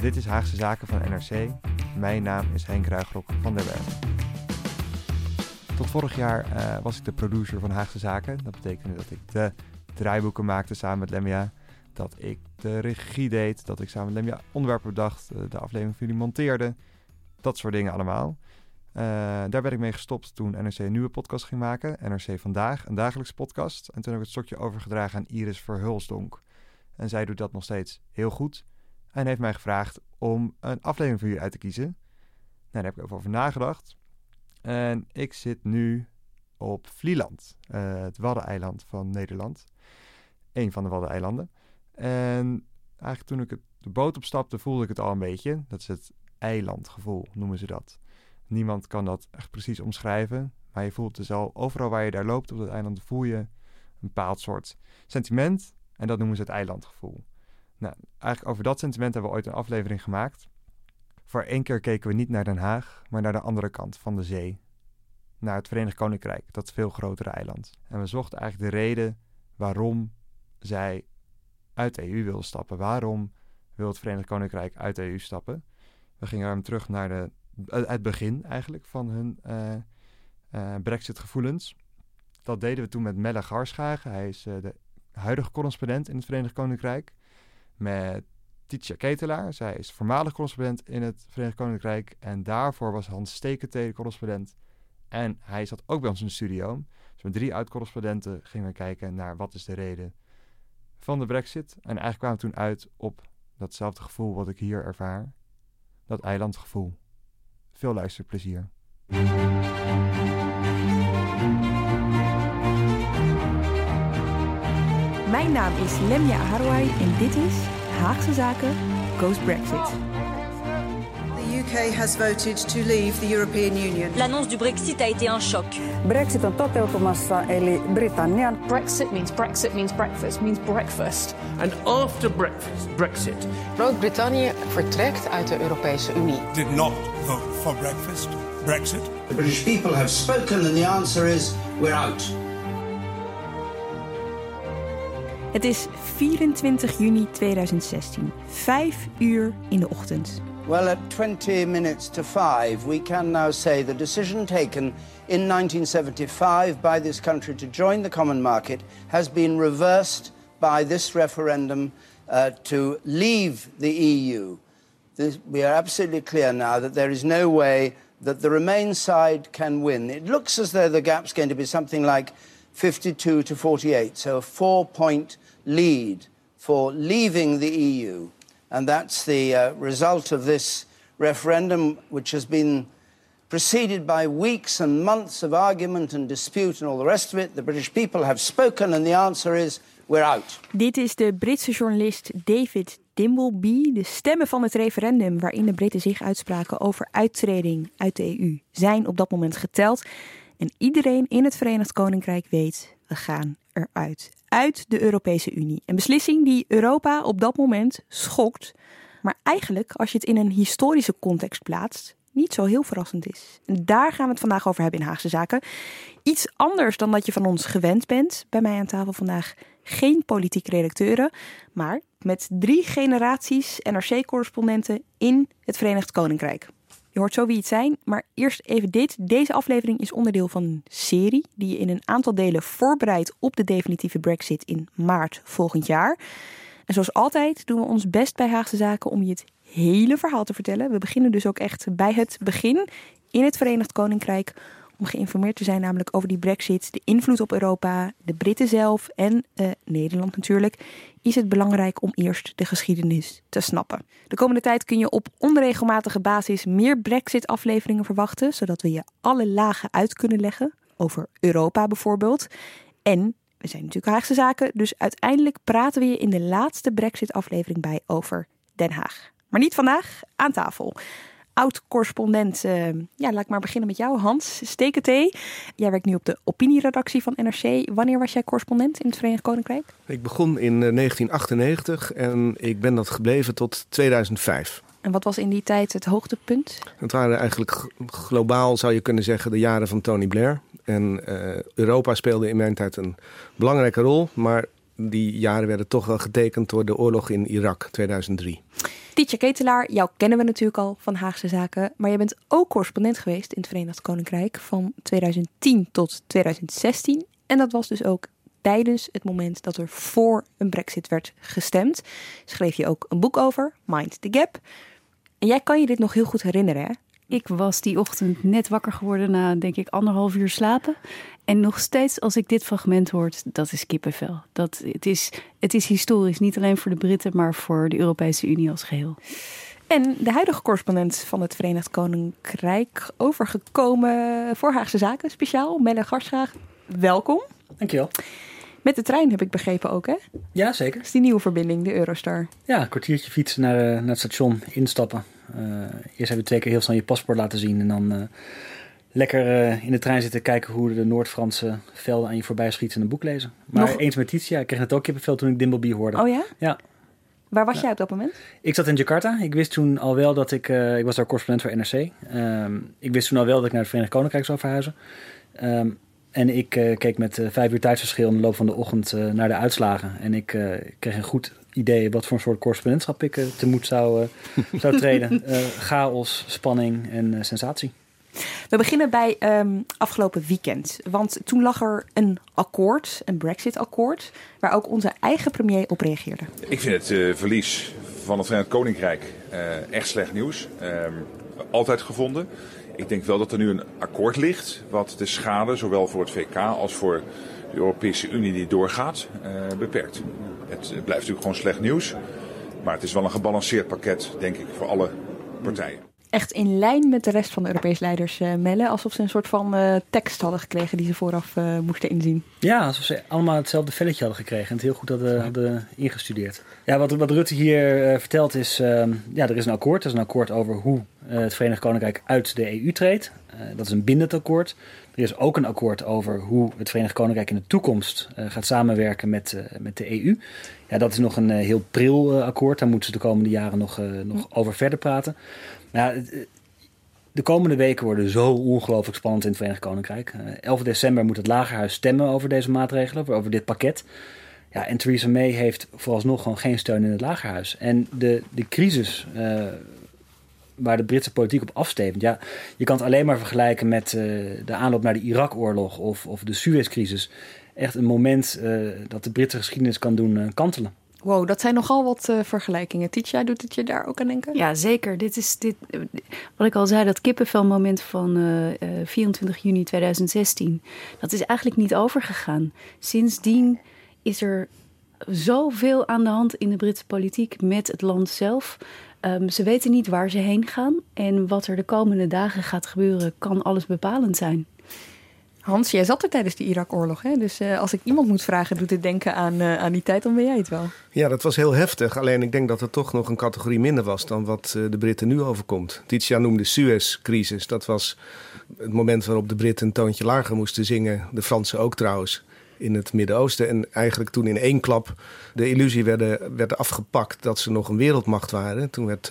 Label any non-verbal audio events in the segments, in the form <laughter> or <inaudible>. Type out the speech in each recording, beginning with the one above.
Dit is Haagse Zaken van NRC. Mijn naam is Henk Ruigrok van der Werf. Tot vorig jaar eh, was ik de producer van Haagse Zaken. Dat betekende dat ik de draaiboeken maakte samen met Lemia. Dat ik de regie deed. Dat ik samen met Lemia onderwerpen bedacht. eh, de aflevering voor jullie monteerde. Dat soort dingen allemaal. Eh, daar ben ik mee gestopt toen NRC een nieuwe podcast ging maken. NRC Vandaag, een dagelijkse podcast. En toen heb ik het stokje overgedragen aan Iris Verhulsdonk. En zij doet dat nog steeds heel goed. En heeft mij gevraagd om een aflevering voor jullie uit te kiezen. Nou, daar heb ik over nagedacht. En ik zit nu op Vlieland, eh, het Waddeneiland van Nederland. Eén van de Waddeneilanden. En eigenlijk toen ik de boot opstapte, voelde ik het al een beetje. Dat is het eilandgevoel, noemen ze dat. Niemand kan dat echt precies omschrijven. Maar je voelt dus al, overal waar je daar loopt op dat eiland, voel je een bepaald soort sentiment. En dat noemen ze het eilandgevoel. Nou, eigenlijk over dat sentiment hebben we ooit een aflevering gemaakt. Voor één keer keken we niet naar Den Haag, maar naar de andere kant van de zee. Naar het Verenigd Koninkrijk, dat veel grotere eiland. En we zochten eigenlijk de reden waarom zij uit de EU wil stappen. Waarom wil het Verenigd Koninkrijk uit de EU stappen? We gingen hem terug naar de, eh, het begin eigenlijk van hun eh, eh, Brexit-gevoelens. Dat deden we toen met Melle Garschagen. Hij is de huidige correspondent in het Verenigd Koninkrijk. Met Titia Ketelaar. Zij is voormalig correspondent in het Verenigd Koninkrijk. En daarvoor was Hans Stekentee correspondent. En hij zat ook bij ons in de studio. Dus met drie oud-correspondenten gingen we kijken naar wat is de reden van de brexit. En eigenlijk kwamen we toen uit op datzelfde gevoel wat ik hier ervaar. Dat eilandgevoel. Veel luisterplezier. Mijn naam is Lemja Aharwai en dit is Haagse Zaken Goes Brexit. The UK has voted to leave the European Union. L'annonce du Brexit a été un choc. Brexit on toteutumassa, eli Britannian Brexit means Brexit means breakfast means breakfast. And after breakfast, Brexit, Groot-Brittannië vertrekt uit de Europese Unie. did not vote for breakfast, Brexit. The British people have spoken, and the answer is we're out. Het is 24 juni 2016, 5 uur in de ochtend. Well, at 20 minutes to five, we can now say the decision taken in 1975 by this country to join the common market has been reversed by this referendum uh, to leave the EU. This, we are absolutely clear now that there is no way that the Remain side can win. It looks as though the gap's going to be something like 52 to 48, so a four point lead for leaving the EU. And that's the uh, result of this referendum, which has been preceded by weeks and months of argument and dispute and all the rest of it. The British people have spoken, and the answer is we're out. Dit is de Britse journalist David Dimbleby. De stemmen van het referendum waarin de Britten zich uitspraken over uittreding uit de EU zijn op dat moment geteld. En iedereen in het Verenigd Koninkrijk weet, we gaan eruit. Uit de Europese Unie. Een beslissing die Europa op dat moment schokt. Maar eigenlijk, als je het in een historische context plaatst, niet zo heel verrassend is. En daar gaan we het vandaag over hebben in Haagse Zaken. Iets anders dan dat je van ons gewend bent. Bij mij aan tafel vandaag geen politiek redacteuren, maar met drie generaties NRC-correspondenten in het Verenigd Koninkrijk. Je hoort zo wie het zijn, maar eerst even dit. Deze aflevering is onderdeel van een serie die je in een aantal delen voorbereidt op de definitieve Brexit in maart volgend jaar. En zoals altijd doen we ons best bij Haagse Zaken om je het hele verhaal te vertellen. We beginnen dus ook echt bij het begin in het Verenigd Koninkrijk om geïnformeerd te zijn namelijk over die brexit, de invloed op Europa, de Britten zelf en eh, Nederland natuurlijk, is het belangrijk om eerst de geschiedenis te snappen. De komende tijd kun je op onregelmatige basis meer brexit afleveringen verwachten, zodat we je alle lagen uit kunnen leggen, over Europa bijvoorbeeld. En we zijn natuurlijk Haagse zaken, dus uiteindelijk praten we je in de laatste brexit aflevering bij over Den Haag. Maar niet vandaag, aan tafel oud-correspondent. Uh, ja, laat ik maar beginnen met jou, Hans Steketee. Jij werkt nu op de opinieredactie van NRC. Wanneer was jij correspondent in het Verenigd Koninkrijk? Ik begon in 1998 eh, en ik ben dat gebleven tot 2005. En wat was in die tijd het hoogtepunt? Het waren eigenlijk globaal, zou je kunnen zeggen, de jaren van Tony Blair. En uh, Europa speelde in mijn tijd een belangrijke rol, maar die jaren werden toch wel getekend door de oorlog in Irak 2003. Tietje Ketelaar, jou kennen we natuurlijk al van Haagse Zaken. Maar je bent ook correspondent geweest in het Verenigd Koninkrijk van 2010 tot 2016. En dat was dus ook tijdens het moment dat er voor een brexit werd gestemd. Schreef je ook een boek over, Mind the Gap. En jij kan je dit nog heel goed herinneren, hè? Ik was die ochtend net wakker geworden na, denk ik, anderhalf uur slapen. En nog steeds, als ik dit fragment hoor, dat is kippenvel. Dat, het, is, het is historisch, niet alleen voor de Britten, maar voor de Europese Unie als geheel. En de huidige correspondent van het Verenigd Koninkrijk overgekomen voor Haagse Zaken, speciaal, Melle Garsgraag. Welkom. Dankjewel. Met de trein heb ik begrepen ook, hè? Ja, zeker. Dat is die nieuwe verbinding, de Eurostar. Ja, een kwartiertje fietsen naar, eh, naar het station, instappen. Uh, eerst hebben we twee keer heel snel je paspoort laten zien en dan... Uh, lekker uh, in de trein zitten kijken hoe de Noord-Franse velden aan je voorbij schieten en een boek lezen. Maar Nog... eens met Titia, ik kreeg net ook kippenvel toen ik Dimbleby hoorde. Oh ja? Ja. Waar was jij op dat moment? Ik zat in Jakarta. Ik wist toen al wel dat ik... Uh, ik was daar correspondent voor NRC. Um, ehm, ik wist toen al wel dat ik naar het Verenigd Koninkrijk zou verhuizen. Um, en ik uh, keek met vijf uur tijdsverschil in de loop van de ochtend naar de uitslagen. En ik kreeg een goed idee wat voor een soort correspondentschap ik tegemoet zou, zou <laughs> treden. chaos, spanning en sensatie. We beginnen bij um, afgelopen weekend. Want toen lag er een akkoord, een Brexit-akkoord, waar ook onze eigen premier op reageerde. Ik vind het uh, verlies van het Verenigd Koninkrijk uh, echt slecht nieuws. Uh, altijd gevonden. Ik denk wel dat er nu een akkoord ligt, wat de schade, zowel voor het VK als voor de Europese Unie die doorgaat, eh, beperkt. Het blijft natuurlijk gewoon slecht nieuws. Maar het is wel een gebalanceerd pakket, denk ik, voor alle partijen echt in lijn met de rest van de Europese leiders uh, mellen. Alsof ze een soort van uh, tekst hadden gekregen die ze vooraf uh, moesten inzien. Ja, alsof ze allemaal hetzelfde velletje hadden gekregen en het heel goed hadden, hadden ingestudeerd. Ja, wat, wat Rutte hier vertelt is, ehm, ja, er is een akkoord. Er is een akkoord over hoe het Verenigd Koninkrijk uit de EU treedt. dat is een bindend akkoord. Er is ook een akkoord over hoe het Verenigd Koninkrijk in de toekomst gaat samenwerken met, met de EU. Ja, dat is nog een heel pril akkoord. Daar moeten ze de komende jaren nog, nog over verder praten. Ja, de komende weken worden zo ongelooflijk spannend in het Verenigd Koninkrijk. 11 eh, december moet het Lagerhuis stemmen over deze maatregelen, over dit pakket. Ja, en Theresa May heeft vooralsnog gewoon geen steun in het Lagerhuis. En de, de crisis uh, waar de Britse politiek op afstevend. Ja, je kan het alleen maar vergelijken met de aanloop naar de Irak-oorlog of, of de Suez-crisis. Echt een moment dat de Britse geschiedenis kan doen kantelen. Wow, dat zijn nogal wat uh, vergelijkingen. Titia, doet het je daar ook aan denken? Ja, zeker. Dit is dit, wat ik al zei, dat kippenvelmoment van uh, uh, 24 juni 2016. Dat is eigenlijk niet overgegaan. Sindsdien is er zoveel aan de hand in de Britse politiek met het land zelf. Um, ze weten niet waar ze heen gaan. En wat er de komende dagen gaat gebeuren, kan alles bepalend zijn. Hans, jij zat er tijdens de Irak-oorlog. Hè? Dus uh, als ik iemand moet vragen, doet het denken aan, uh, aan die tijd, dan ben jij het wel. Ja, dat was heel heftig. Alleen ik denk dat het toch nog een categorie minder was dan wat uh, de Britten nu overkomt. Titia noemde Suez-crisis. Dat was het moment waarop de Britten een toontje lager moesten zingen. De Fransen ook trouwens in het Midden-Oosten. En eigenlijk toen in één klap de illusie werden, werd afgepakt dat ze nog een wereldmacht waren. Toen werd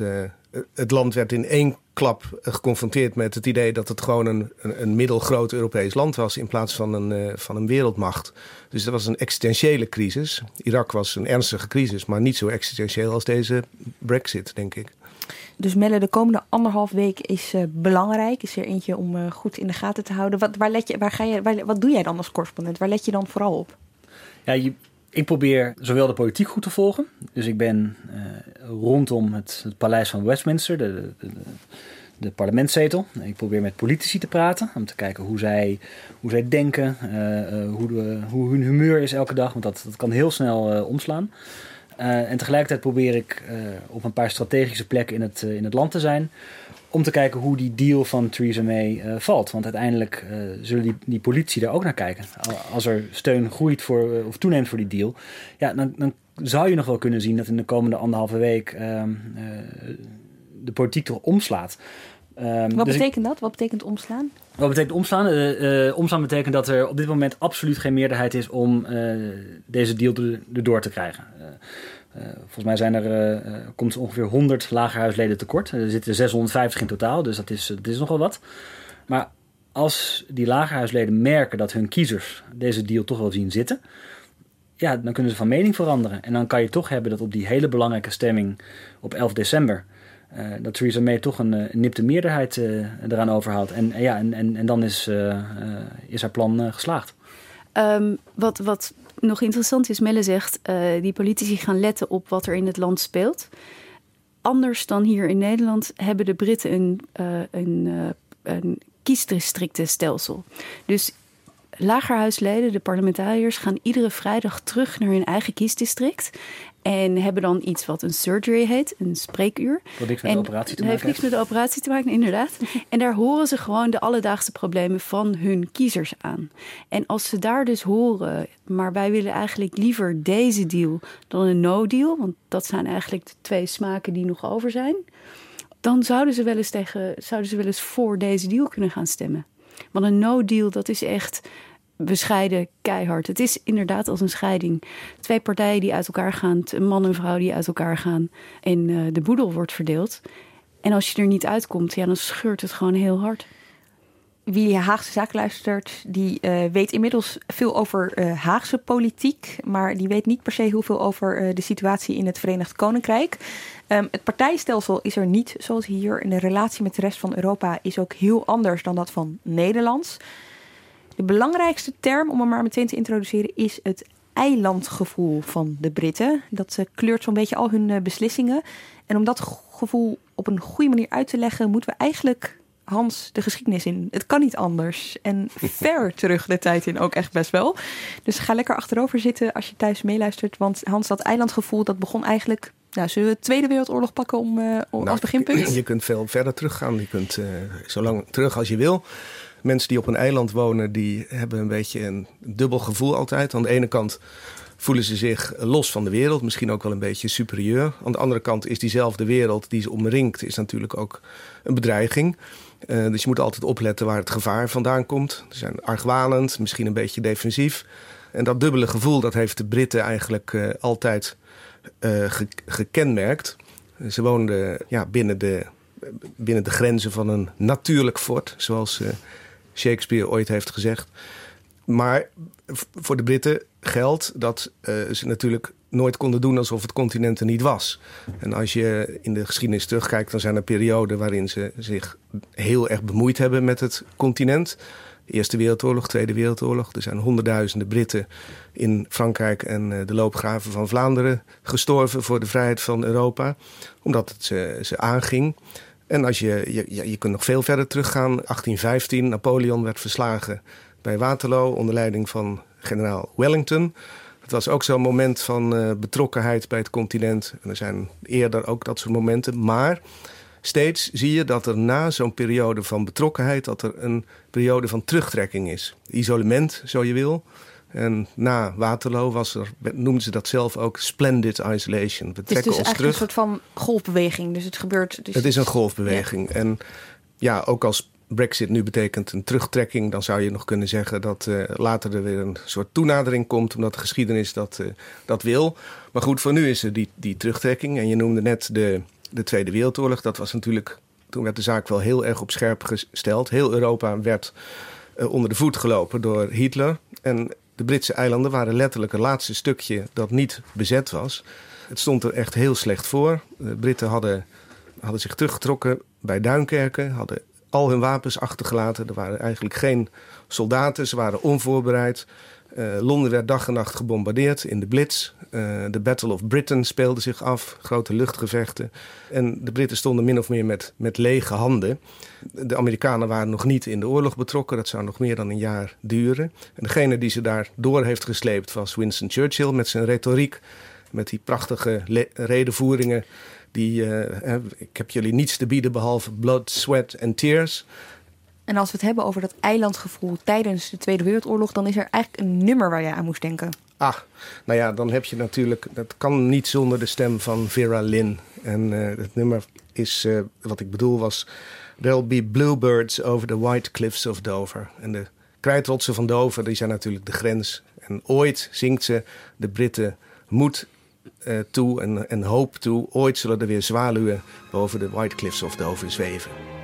het land werd in één klap geconfronteerd met het idee dat het gewoon een, een, een middelgroot Europees land was in plaats van een, uh, van een wereldmacht. Dus dat was een existentiële crisis. Irak was een ernstige crisis, maar niet zo existentieel als deze Brexit, denk ik. Dus Melle, de komende anderhalf week is uh, belangrijk. Is er eentje om uh, goed in de gaten te houden. Wat, waar let je, waar ga je, waar, wat doe jij dan als correspondent? Waar let je dan vooral op? Ja, je, Ik probeer zowel de politiek goed te volgen. Dus ik ben rondom het, het, paleis van Westminster, de, de, de parlementszetel. Ik probeer met politici te praten, om te kijken hoe zij, hoe zij denken, hoe, de, hoe hun humeur is elke dag, want dat, dat kan heel snel omslaan. en tegelijkertijd probeer ik op een paar strategische plekken in het, in het land te zijn om te kijken hoe die deal van Theresa May uh, valt. Want uiteindelijk uh, zullen die, die politici daar ook naar kijken. Als er steun groeit voor, uh, of toeneemt voor die deal, ja, dan, dan zou je nog wel kunnen zien dat in de komende anderhalve week ehm, de politiek toch omslaat. Um, Wat dus betekent dat? Wat betekent omslaan? Wat betekent omslaan? omslaan betekent dat er op dit moment absoluut geen meerderheid is om deze deal erdoor te krijgen. Uh, volgens mij zijn er, uh, komt ongeveer 100 lagerhuisleden tekort. Er zitten 650 in totaal, dus dat is, dat is nogal wat. Maar als die lagerhuisleden merken dat hun kiezers deze deal toch wel zien zitten, ja, dan kunnen ze van mening veranderen. En dan kan je toch hebben dat op die hele belangrijke stemming op 11 december, dat Theresa May toch een, nipte meerderheid eraan overhaalt. En, ja, en, en, dan is, is haar plan geslaagd. Um, wat, wat nog interessant is, Melle zegt, uh, die politici gaan letten op wat er in het land speelt. Anders dan hier in Nederland hebben de Britten een, uh, een, uh, een. Dus lagerhuisleden, de parlementariërs, gaan iedere vrijdag terug naar hun eigen kiesdistrict. En hebben dan iets wat een surgery heet, een spreekuur. Wat niks met en de operatie te maken heeft. niks met de operatie te maken, inderdaad. <laughs> en daar horen ze gewoon de alledaagse problemen van hun kiezers aan. En als ze daar dus horen, maar wij willen eigenlijk liever deze deal dan een no-deal, want dat zijn eigenlijk de twee smaken die nog over zijn, dan zouden ze wel eens, tegen, zouden ze wel eens voor deze deal kunnen gaan stemmen. Want een no-deal, dat is echt we scheiden keihard. Het is inderdaad als een scheiding. Twee partijen die uit elkaar gaan, een man en vrouw die uit elkaar gaan en uh, de boedel wordt verdeeld. En als je er niet uitkomt, ja, dan scheurt het gewoon heel hard. Wie Haagse zaak luistert, die uh, weet inmiddels veel over uh, Haagse politiek, maar die weet niet per se heel veel over de situatie in het Verenigd Koninkrijk. Um, het partijstelsel is er niet zoals hier. En de relatie met de rest van Europa is ook heel anders dan dat van Nederlands. De belangrijkste term, om hem maar meteen te introduceren, is het eilandgevoel van de Britten. Dat uh, kleurt zo'n beetje al hun uh, beslissingen. En om dat gevoel op een goede manier uit te leggen, moeten we eigenlijk Hans de geschiedenis in. Het kan niet anders. En <laughs> ver terug de tijd in ook echt best wel. Dus ga lekker achterover zitten als je thuis meeluistert. Want Hans, dat eilandgevoel, dat begon eigenlijk... Nou, zullen we de Tweede Wereldoorlog pakken om, uh, om nou, als beginpunt? Je kunt veel verder teruggaan. Je kunt zo lang terug als je wil mensen die op een eiland wonen, die hebben een beetje een dubbel gevoel altijd. Aan de ene kant voelen ze zich los van de wereld, misschien ook wel een beetje superieur. Aan de andere kant is diezelfde wereld die ze omringt, is natuurlijk ook een bedreiging. Uh, dus je moet altijd opletten waar het gevaar vandaan komt. Ze zijn argwanend, misschien een beetje defensief. En dat dubbele gevoel, dat heeft de Britten eigenlijk uh, altijd ge gekenmerkt. Ze woonden ja, binnen, de, binnen de grenzen van een natuurlijk fort, zoals Shakespeare ooit heeft gezegd. Maar voor de Britten geldt dat uh, ze natuurlijk nooit konden doen alsof het continent er niet was. En als je in de geschiedenis terugkijkt, dan zijn er perioden waarin ze zich heel erg bemoeid hebben met het continent. Eerste Wereldoorlog, Tweede Wereldoorlog. Er zijn honderdduizenden Britten in Frankrijk en eh, de loopgraven van Vlaanderen gestorven voor de vrijheid van Europa, omdat het ze, ze aanging. En als je, je, je kunt nog veel verder teruggaan. 1815, Napoleon werd verslagen bij Waterloo onder leiding van generaal Wellington. Het was ook zo'n moment van uh, betrokkenheid bij het continent. En er zijn eerder ook dat soort momenten. Maar steeds zie je dat er na zo'n periode van betrokkenheid... dat er een periode van terugtrekking is. Isolement, zo je wil. En na Waterloo was er, noemden ze dat zelf ook splendid isolation. We trekken het is dus ons terug. een soort van golfbeweging. Dus het gebeurt. Dus het is een golfbeweging. En ja, ook als Brexit nu betekent een terugtrekking, dan zou je nog kunnen zeggen dat uh, later er weer een soort toenadering komt, omdat de geschiedenis dat, uh, dat wil. Maar goed, voor nu is er die, die terugtrekking. En je noemde net de, de Tweede Wereldoorlog. Dat was natuurlijk, toen werd de zaak wel heel erg op scherp gesteld. Heel Europa werd uh, onder de voet gelopen door Hitler. En de Britse eilanden waren letterlijk het laatste stukje dat niet bezet was. Het stond er echt heel slecht voor. De Britten hadden, hadden zich teruggetrokken bij Duinkerken, hadden al hun wapens achtergelaten. Er waren eigenlijk geen soldaten, ze waren onvoorbereid. Uh, Londen werd dag en nacht gebombardeerd in de Blitz. Uh, de Battle of Britain speelde zich af, grote luchtgevechten. En de Britten stonden min of meer met, met lege handen. De Amerikanen waren nog niet in de oorlog betrokken, dat zou nog meer dan een jaar duren. En degene die ze daar door heeft gesleept was Winston Churchill met zijn retoriek, met die prachtige redenvoeringen. Die, uh, ik heb jullie niets te bieden behalve blood, sweat en tears. En als we het hebben over dat eilandgevoel tijdens de Tweede Wereldoorlog, dan is er eigenlijk een nummer waar je aan moest denken. Ah, nou ja, dan heb je natuurlijk, dat kan niet zonder de stem van Vera Lynn. En uh, het nummer is, uh, wat ik bedoel was, There'll be bluebirds over the white cliffs of Dover. En de krijtrotsen van Dover, die zijn natuurlijk de grens. En ooit zingt ze de Britten moed uh, toe en, en hoop toe. Ooit zullen er weer zwaluwen boven de white cliffs of Dover zweven.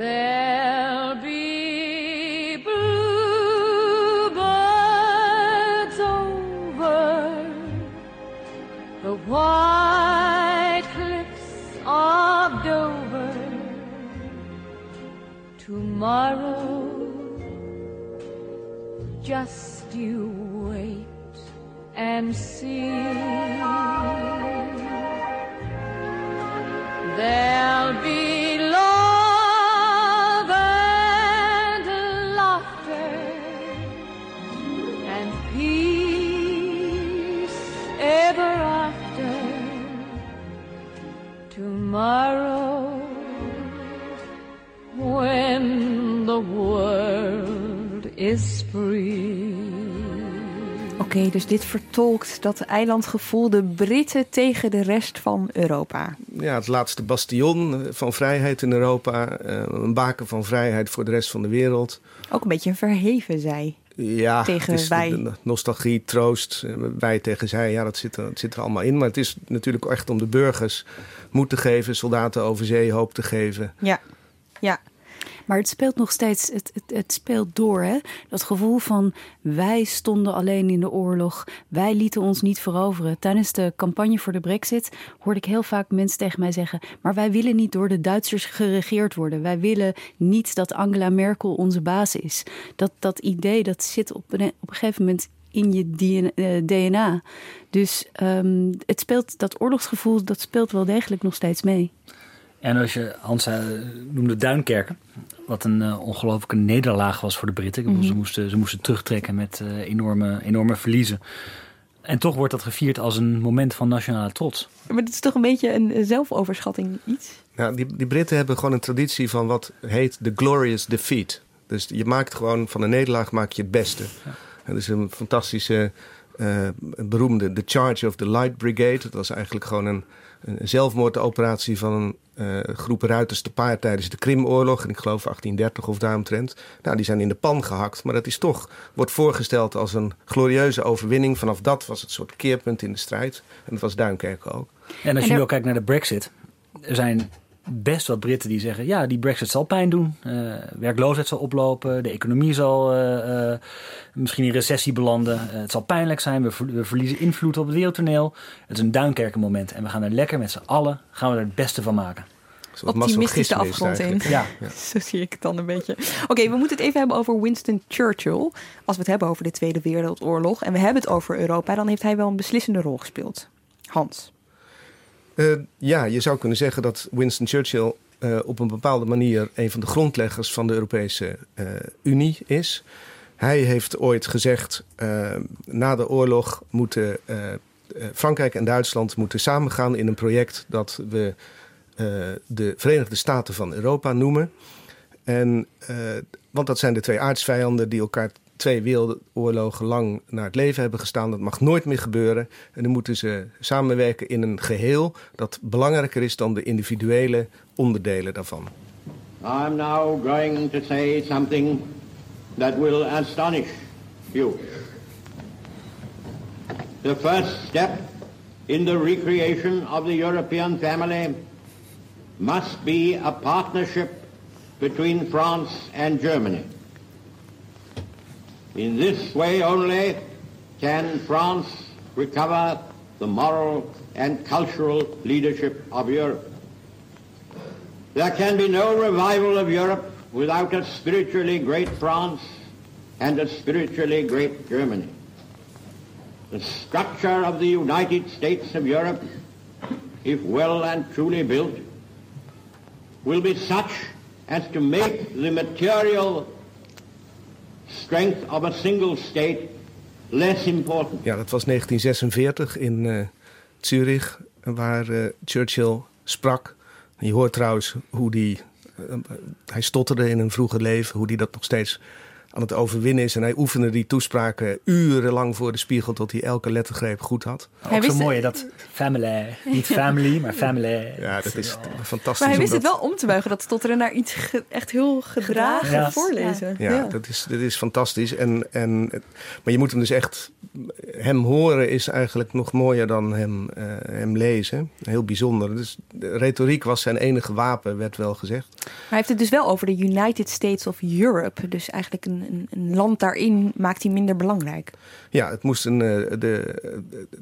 There'll be bluebirds over the white cliffs of Dover tomorrow. Just you wait and see. There'll be tomorrow when the world is free. Oké, okay, dus dit vertolkt dat eilandgevoel de Britten tegen de rest van Europa. Ja, het laatste bastion van vrijheid in Europa. Een baken van vrijheid voor de rest van de wereld. Ook een beetje een verheven zij. Ja, tegen het is wij. nostalgie, troost, wij tegen zij. Ja, dat zit, er, dat zit er allemaal in. Maar het is natuurlijk echt om de burgers moed te geven, soldaten over zee hoop te geven. Ja, ja. Maar het speelt nog steeds, het, het, het, speelt door. Hè? Dat gevoel van wij stonden alleen in de oorlog. Wij lieten ons niet veroveren. Tijdens de campagne voor de brexit hoorde ik heel vaak mensen tegen mij zeggen... maar wij willen niet door de Duitsers geregeerd worden. Wij willen niet dat Angela Merkel onze baas is. Dat, dat idee dat zit op een, op een gegeven moment in je DNA. Dus um, het speelt, dat oorlogsgevoel dat speelt wel degelijk nog steeds mee. En als je, Hans noemde Duinkerken, wat een uh, ongelooflijke nederlaag was voor de Britten. Mm -hmm. ze, moesten, ze moesten terugtrekken met uh, enorme, enorme verliezen. En toch wordt dat gevierd als een moment van nationale trots. Maar het is toch een beetje een zelfoverschatting iets? Nou, die, die Britten hebben gewoon een traditie van wat heet de glorious defeat. Dus je maakt gewoon van een nederlaag maak je het beste. Ja. En dat is een fantastische, uh, beroemde The Charge of the Light Brigade. Dat was eigenlijk gewoon een een zelfmoordoperatie van een uh, groep ruiters te paard tijdens de Krimoorlog. En ik geloof 1830 of daaromtrent. Nou, die zijn in de pan gehakt. Maar dat is toch, wordt voorgesteld als een glorieuze overwinning. Vanaf dat was het soort keerpunt in de strijd. En dat was Duinkerke ook. En als je nu ook kijkt naar de brexit. Er zijn best wat Britten die zeggen: ja, die Brexit zal pijn doen. Uh, werkloosheid zal oplopen. De economie zal uh, uh, misschien in recessie belanden. het zal pijnlijk zijn. We, we, verliezen invloed op het wereldtoneel. Het is een Duinkerken moment. En we gaan er lekker met z'n allen gaan we er het beste van maken. Optimistische afgrond in. Ja. <laughs> Zo zie ik het dan een beetje. Oké, okay, we moeten het even hebben over Winston Churchill. Als we het hebben over de Tweede Wereldoorlog en we hebben het over Europa, dan heeft hij wel een beslissende rol gespeeld. Hans. Uh, ja, je zou kunnen zeggen dat Winston Churchill uh, op een bepaalde manier een van de grondleggers van de Europese uh, Unie is. Hij heeft ooit gezegd: na de oorlog moeten Frankrijk en Duitsland moeten samengaan in een project dat we de Verenigde Staten van Europa noemen. En, want dat zijn de twee aardsvijanden die elkaar twee wereldoorlogen lang naar het leven hebben gestaan. Dat mag nooit meer gebeuren. En dan moeten ze samenwerken in een geheel dat belangrijker is dan de individuele onderdelen daarvan. I'm now going to say something that will astonish you. The first step in the recreation of the European family must be a partnership between France and Germany. In this way only can France recover the moral and cultural leadership of Europe. There can be no revival of Europe without a spiritually great France and a spiritually great Germany. The structure of the United States of Europe, if well and truly built, will be such as to make the material strength of a single state less important. Ja, dat was 1946 in uh, Zurich, waar uh, Churchill sprak. En je hoort trouwens hoe die, uh, hij stotterde in een vroeger leven, hoe hij dat nog steeds aan het overwinnen is. En hij oefende die toespraken urenlang voor de spiegel tot hij elke lettergreep goed had. Ook zo mooi dat family, niet family, maar family. Ja, dat is fantastisch. Maar hij wist het wel om te buigen, dat stotteren naar iets ge echt heel gedragen Ja. voorlezen. Ja, Ja. Dat, is, dat is fantastisch. En, en, maar je moet hem dus echt... Hem horen is eigenlijk nog mooier dan hem, eh, hem lezen. Heel bijzonder. Dus de retoriek was zijn enige wapen, werd wel gezegd. Maar hij heeft het dus wel over de United States of Europe. Dus eigenlijk een, een, een land daarin maakt hij minder belangrijk. Ja, het moest een, eh, de,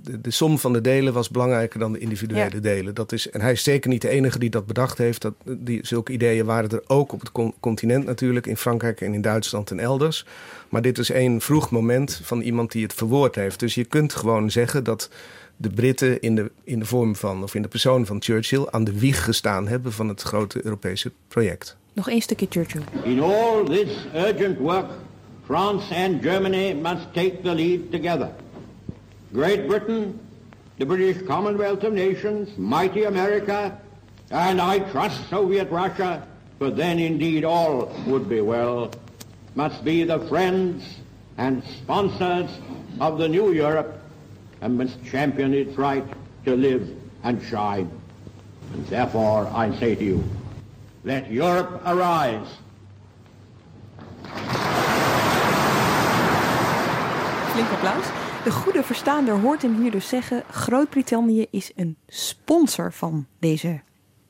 de, de som van de delen was belangrijker dan de individuele Ja. delen. Dat is, en hij is zeker niet de enige die dat bedacht heeft. Dat, die, zulke ideeën waren er ook op het con- continent natuurlijk, in Frankrijk en in Duitsland en elders. Maar dit is één vroeg moment van iemand die het verwoord heeft. Dus je kunt gewoon zeggen dat de Britten in de, in de vorm van, of in de persoon van Churchill, aan de wieg gestaan hebben van het grote Europese project. Nog één stukje Churchill. In all this urgent work, France and Germany must take the lead together. Great Britain, the British Commonwealth of Nations, mighty America, and I trust Soviet Russia, for then indeed all would be well, must be the friends and sponsors of the new Europe and must champion its right to live and shine. And therefore I say to you, let Europe arise. Flink applaus. De goede verstaander hoort hem hier dus zeggen: Groot-Brittannië is een sponsor van deze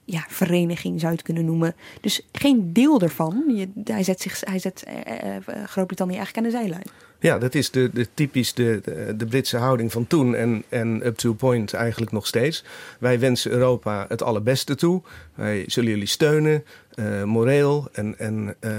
ja, vereniging, zou je het kunnen noemen. Dus geen deel ervan. Hij zet, zich, hij zet eh, eh, Groot-Brittannië eigenlijk aan de zijlijn. Ja, dat is de, de typisch de, de, Britse houding van toen en, en up to point eigenlijk nog steeds. Wij wensen Europa het allerbeste toe. Wij zullen jullie steunen, eh, moreel en, en eh,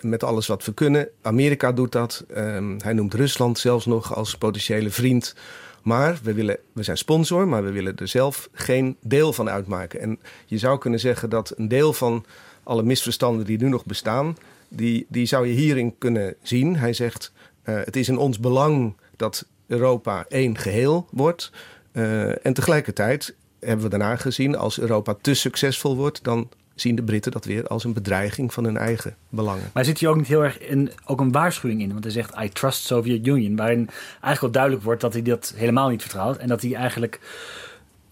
met alles wat we kunnen. Amerika doet dat. Ehm, hij noemt Rusland zelfs nog als potentiële vriend. Maar we, willen, we zijn sponsor, maar we willen er zelf geen deel van uitmaken. En je zou kunnen zeggen dat een deel van alle misverstanden die nu nog bestaan, die, die zou je hierin kunnen zien. Hij zegt, het is in ons belang dat Europa één geheel wordt. Uh, en tegelijkertijd hebben we daarna gezien, als Europa te succesvol wordt, dan zien de Britten dat weer als een bedreiging van hun eigen belangen. Maar zit hier ook niet heel erg in, ook een waarschuwing in? Want hij zegt, I trust Soviet Union. Waarin eigenlijk wel duidelijk wordt dat hij dat helemaal niet vertrouwt. En dat hij eigenlijk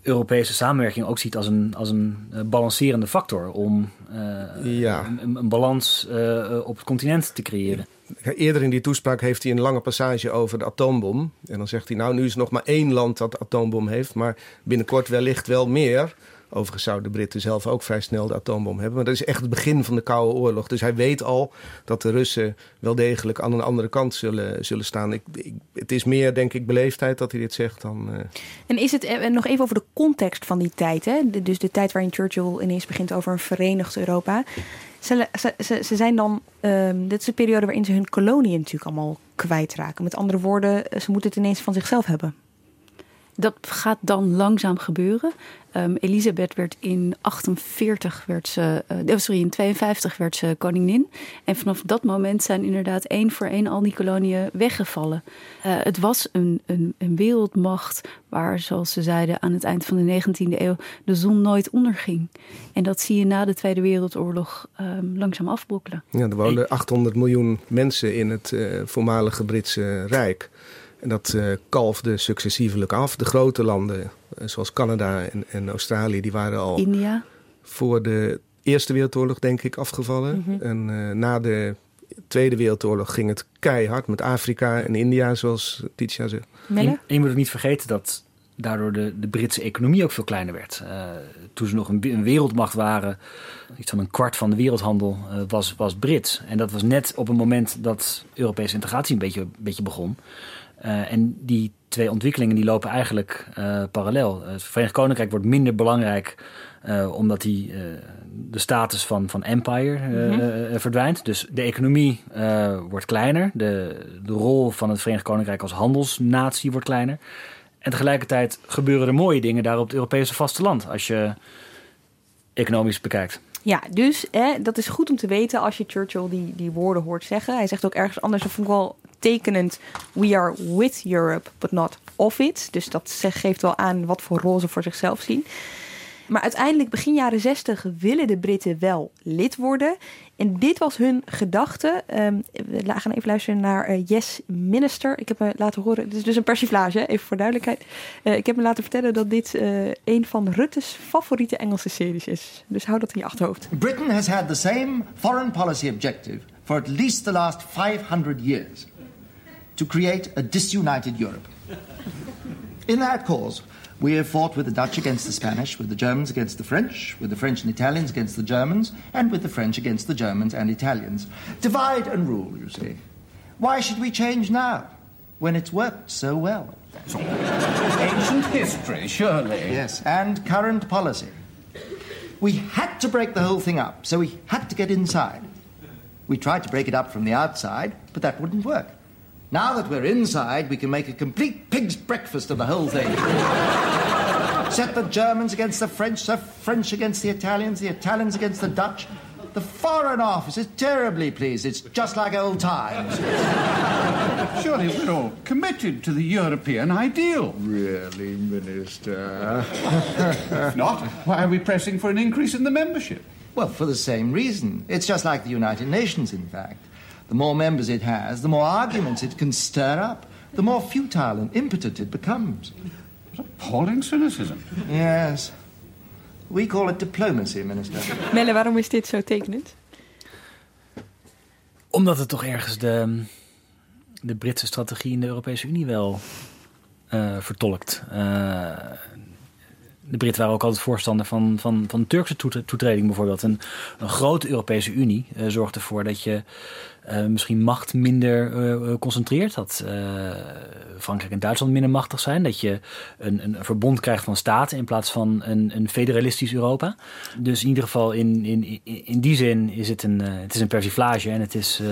Europese samenwerking ook ziet als een, als een uh, balancerende factor. Om uh, ja. een, een, balans uh, op het continent te creëren. Eerder in die toespraak heeft hij een lange passage over de atoombom. En dan zegt hij, nou nu is er nog maar één land dat de atoombom heeft. Maar binnenkort wellicht wel meer. Overigens zouden de Britten zelf ook vrij snel de atoombom hebben. Maar dat is echt het begin van de Koude Oorlog. Dus hij weet al dat de Russen wel degelijk aan een andere kant zullen, zullen staan. Ik, het is meer, denk ik, beleefdheid dat hij dit zegt dan... Uh... En is het uh, nog even over de context van die tijd. Hè? Dus de tijd waarin Churchill ineens begint over een verenigd Europa. Ze, ze, ze, zijn dan... Um, dit is de periode waarin ze hun koloniën natuurlijk allemaal kwijtraken. Met andere woorden, ze moeten het ineens van zichzelf hebben. Dat gaat dan langzaam gebeuren. Um, Elisabeth werd in 48 werd ze, uh, sorry, in 52 werd ze koningin. En vanaf dat moment zijn inderdaad één voor één al die koloniën weggevallen. Uh, het was een, een, een, wereldmacht waar, zoals ze zeiden, aan het eind van de 19e eeuw de zon nooit onderging. En dat zie je na de Tweede Wereldoorlog um, langzaam afbrokkelen. Ja, er woonden 800 miljoen mensen in het uh, voormalige Britse Rijk. En dat uh, kalfde successievelijk af. De grote landen, uh, zoals Canada en, en, Australië, die waren al India. voor de Eerste Wereldoorlog, denk ik, afgevallen. Mm -hmm. En uh, na de Tweede Wereldoorlog ging het keihard met Afrika en India, zoals Titia zegt. En, en je moet ook niet vergeten dat daardoor de, de Britse economie ook veel kleiner werd. Uh, toen ze nog een, een, wereldmacht waren, iets van een kwart van de wereldhandel uh, was, was Brits. En dat was net op een moment dat Europese integratie een beetje, een beetje begon. Uh, en die twee ontwikkelingen die lopen eigenlijk uh, parallel. Het Verenigd Koninkrijk wordt minder belangrijk uh, omdat die, uh, de status van, van empire mm -hmm. verdwijnt. Dus de economie wordt kleiner. De, de rol van het Verenigd Koninkrijk als handelsnatie wordt kleiner. En tegelijkertijd gebeuren er mooie dingen daar op het Europese vasteland. Als je economisch bekijkt. Ja, dus hè, dat is goed om te weten als je Churchill die, die woorden hoort zeggen. Hij zegt ook ergens anders, dat vond ik wel tekenend. We are with Europe, but not of it. Dus dat geeft wel aan wat voor rol ze voor zichzelf zien. Maar uiteindelijk, begin jaren 60, willen de Britten wel lid worden. En dit was hun gedachte. Um, we gaan even luisteren naar uh, Yes Minister. Ik heb me laten horen, het is dus een persiflage, even voor duidelijkheid. Uh, ik heb me laten vertellen dat dit uh, een van Rutte's favoriete Engelse series is. Dus hou dat in je achterhoofd. Britain has had the same foreign policy objective for at least the last 500 years. To create a disunited Europe. In that cause, We have fought with the Dutch against the Spanish, with the Germans against the French, with the French and Italians against the Germans, and with the French against the Germans and Italians. Divide and rule, you see. Why should we change now, when it's worked so well? Ancient history, surely. Yes, and current policy. We had to break the whole thing up, so we had to get inside. We tried to break it up from the outside, but that wouldn't work. Now that we're inside, we can make a complete pig's breakfast of the whole thing. <laughs> Set the Germans against the French, the French against the Italians, the Italians against the Dutch. The Foreign Office is terribly pleased. It's just like old times. <laughs> Surely we're all committed to the European ideal. Really, Minister? <laughs> if not, why are we pressing for an increase in the membership? Well, for the same reason. It's just like the United Nations, in fact. The more members it has, the more arguments it can stir up, the more futile and impotent it becomes. Appalling cynicism. Yes. We call it diplomacy, minister. Melle, waarom is dit zo tekenend? Omdat het toch ergens de, de Britse strategie in de Europese Unie wel uh, vertolkt. Uh, de Britten waren ook altijd voorstander van, van, van Turkse toetreding bijvoorbeeld. Een, een grote Europese Unie uh, zorgt ervoor dat je uh, misschien macht minder uh, concentreert. Dat Frankrijk en Duitsland minder machtig zijn. Dat je een, een verbond krijgt van staten in plaats van een, een federalistisch Europa. Dus in ieder geval in, in, in die zin is het een, het is een persiflage en het is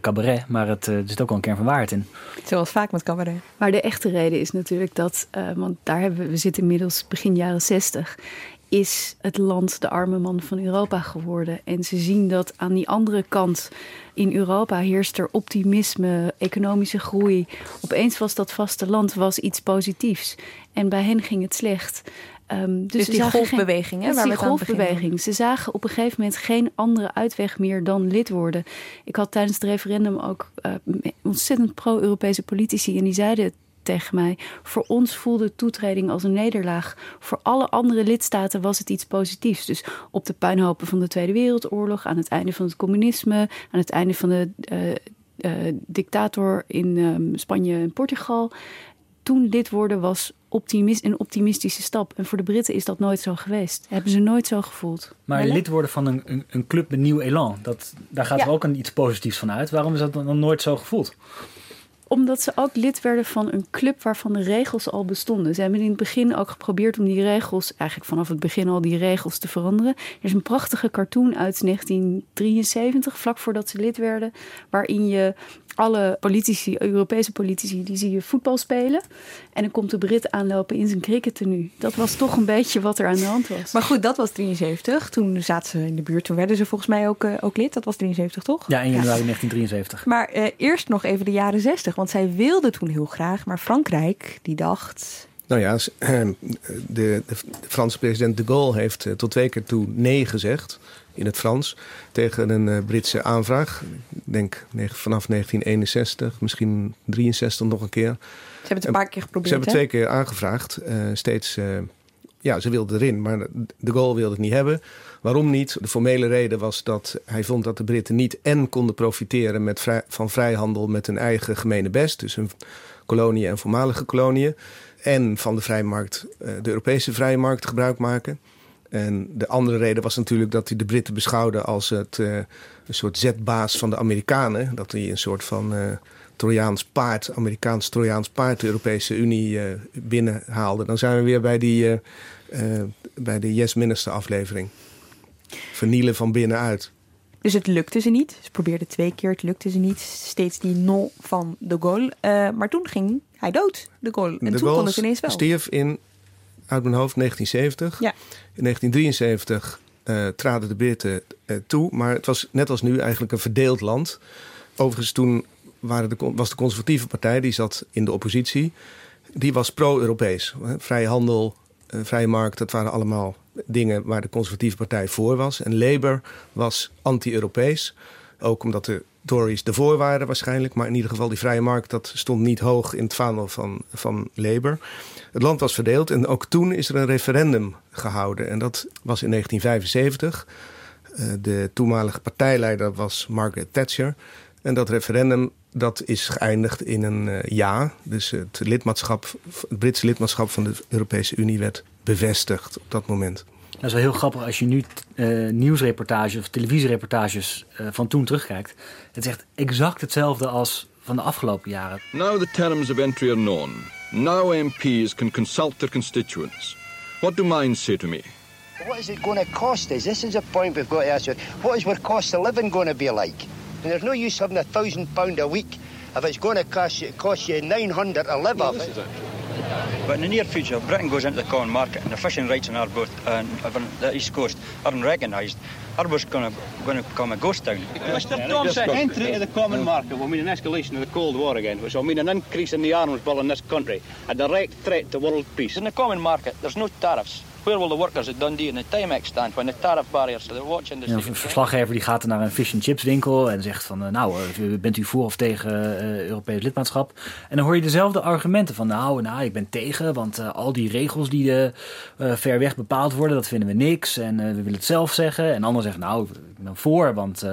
cabaret. Maar het, er zit ook wel een kern van waarheid in. Zoals vaak met cabaret. Maar de echte reden is natuurlijk dat, want daar hebben we, we zitten inmiddels begin jaren 60 is het land de arme man van Europa geworden. En ze zien dat aan die andere kant in Europa heerst er optimisme, economische groei. Opeens was dat vasteland was iets positiefs. En bij hen ging het slecht. Um, dus, dus die golfbeweging, hè? Waar die golfbeweging. Ze zagen op een gegeven moment geen andere uitweg meer dan lid worden. Ik had tijdens het referendum ook uh, ontzettend pro-Europese politici en die zeiden tegen mij. Voor ons voelde toetreding als een nederlaag. Voor alle andere lidstaten was het iets positiefs. Dus op de puinhopen van de Tweede Wereldoorlog, aan het einde van het communisme, aan het einde van de uh, uh, dictator in um, Spanje en Portugal. Toen lid worden was optimist, een optimistische stap. En voor de Britten is dat nooit zo geweest. Hebben ze nooit zo gevoeld. Maar lid worden van een, een, een, club met nieuw elan, dat, daar gaat ja. er ook een iets positiefs van uit. Waarom is dat dan nooit zo gevoeld? Omdat ze ook lid werden van een club waarvan de regels al bestonden. Ze hebben in het begin ook geprobeerd om die regels, eigenlijk vanaf het begin al die regels te veranderen. Er is een prachtige cartoon uit 1973, vlak voordat ze lid werden, waarin je alle politici, Europese politici, die zie je voetbal spelen. En dan komt de Brit aanlopen in zijn crickettenu. Dat was toch een beetje wat er aan de hand was. Maar goed, dat was 73. Toen zaten ze in de buurt. Toen werden ze volgens mij ook, uh, ook lid. Dat was 73, toch? Ja, in januari ja. 1973. Maar uh, eerst nog even de jaren 60. Want zij wilden toen heel graag. Maar Frankrijk, die dacht... Nou ja, de, <clears throat> de, de Franse president de Gaulle heeft uh, tot twee keer toe nee gezegd in het Frans tegen een uh, Britse aanvraag. Ik denk vanaf 1961, misschien 63 nog een keer. Ze hebben het een paar keer geprobeerd. Ze hebben twee keer aangevraagd. Uh, steeds, uh, ja, ze wilden erin, maar de Gaulle wilde het niet hebben. Waarom niet? De formele reden was dat hij vond dat de Britten niet en konden profiteren met vrij, van vrijhandel met hun eigen gemene best, dus hun koloniën en voormalige koloniën, en van de vrijmarkt, de Europese vrije markt gebruik maken. En de andere reden was natuurlijk dat hij de Britten beschouwde als het, uh, een soort zetbaas van de Amerikanen. Dat hij een soort van uh, Trojaans paard, Amerikaans Trojaans paard, de Europese Unie uh, binnenhaalde. Dan zijn we weer bij, die, bij de Yes Minister aflevering. Vernielen van binnenuit. Dus het lukte ze niet. Ze probeerden twee keer, het lukte ze niet. Steeds die non van de Gaulle. maar toen ging hij dood, de Gaulle. En de toen kon het ineens wel. stierf in, uit mijn hoofd, 1970. Ja. In 1973 traden de Britten toe. Maar het was net als nu eigenlijk een verdeeld land. Overigens toen waren de, was de conservatieve partij, die zat in de oppositie. Die was pro-Europees. Vrije handel, eh, vrije markt, dat waren allemaal dingen waar de conservatieve partij voor was. En Labour was anti-Europees. Ook omdat de Tories ervoor waren waarschijnlijk. Maar in ieder geval die vrije markt, dat stond niet hoog in het vaandel van, van Labour. Het land was verdeeld en ook toen is er een referendum gehouden. En dat was in 1975. Uh, de toenmalige partijleider was Margaret Thatcher. En dat referendum dat is geëindigd in een uh, ja. Dus het, lidmaatschap, het Britse lidmaatschap van de Europese Unie werd bevestigd op dat moment. Dat is wel heel grappig als je nu uh, nieuwsreportages of televisiereportages uh, van toen terugkijkt. Het is echt exact hetzelfde als van de afgelopen jaren. Now the terms of entry are known. Now MPs can consult their constituents. What do minds say to me? What is it going to cost us? This is a point we've got to ask. What is our cost of living going to be like? And there's no use having a thousand pound a week if it's going to cost you, cost you 900 to live well, off it. But in the near future, Britain goes into the common market and the fishing rights on our boat and on the east coast aren't recognised. Harbour's going to, going to become a ghost town. Mr Thompson, entry into the common market will mean an escalation of the Cold War again, which will mean an increase in the arms bill in this country, a direct threat to world peace. In the common market, there's no tariffs. Where will the workers at Dundee and the Timex stand when the tariff barriers to the? Ja, een verslaggever die gaat naar een fish and chips winkel en zegt van, nou, bent u voor of tegen uh, Europees lidmaatschap? En dan hoor je dezelfde argumenten van, nou, nou, ik ben tegen, want uh, al die regels die uh, ver weg bepaald worden, dat vinden we niks en we willen het zelf zeggen. En anderen zeggen, nou, ik ben voor, want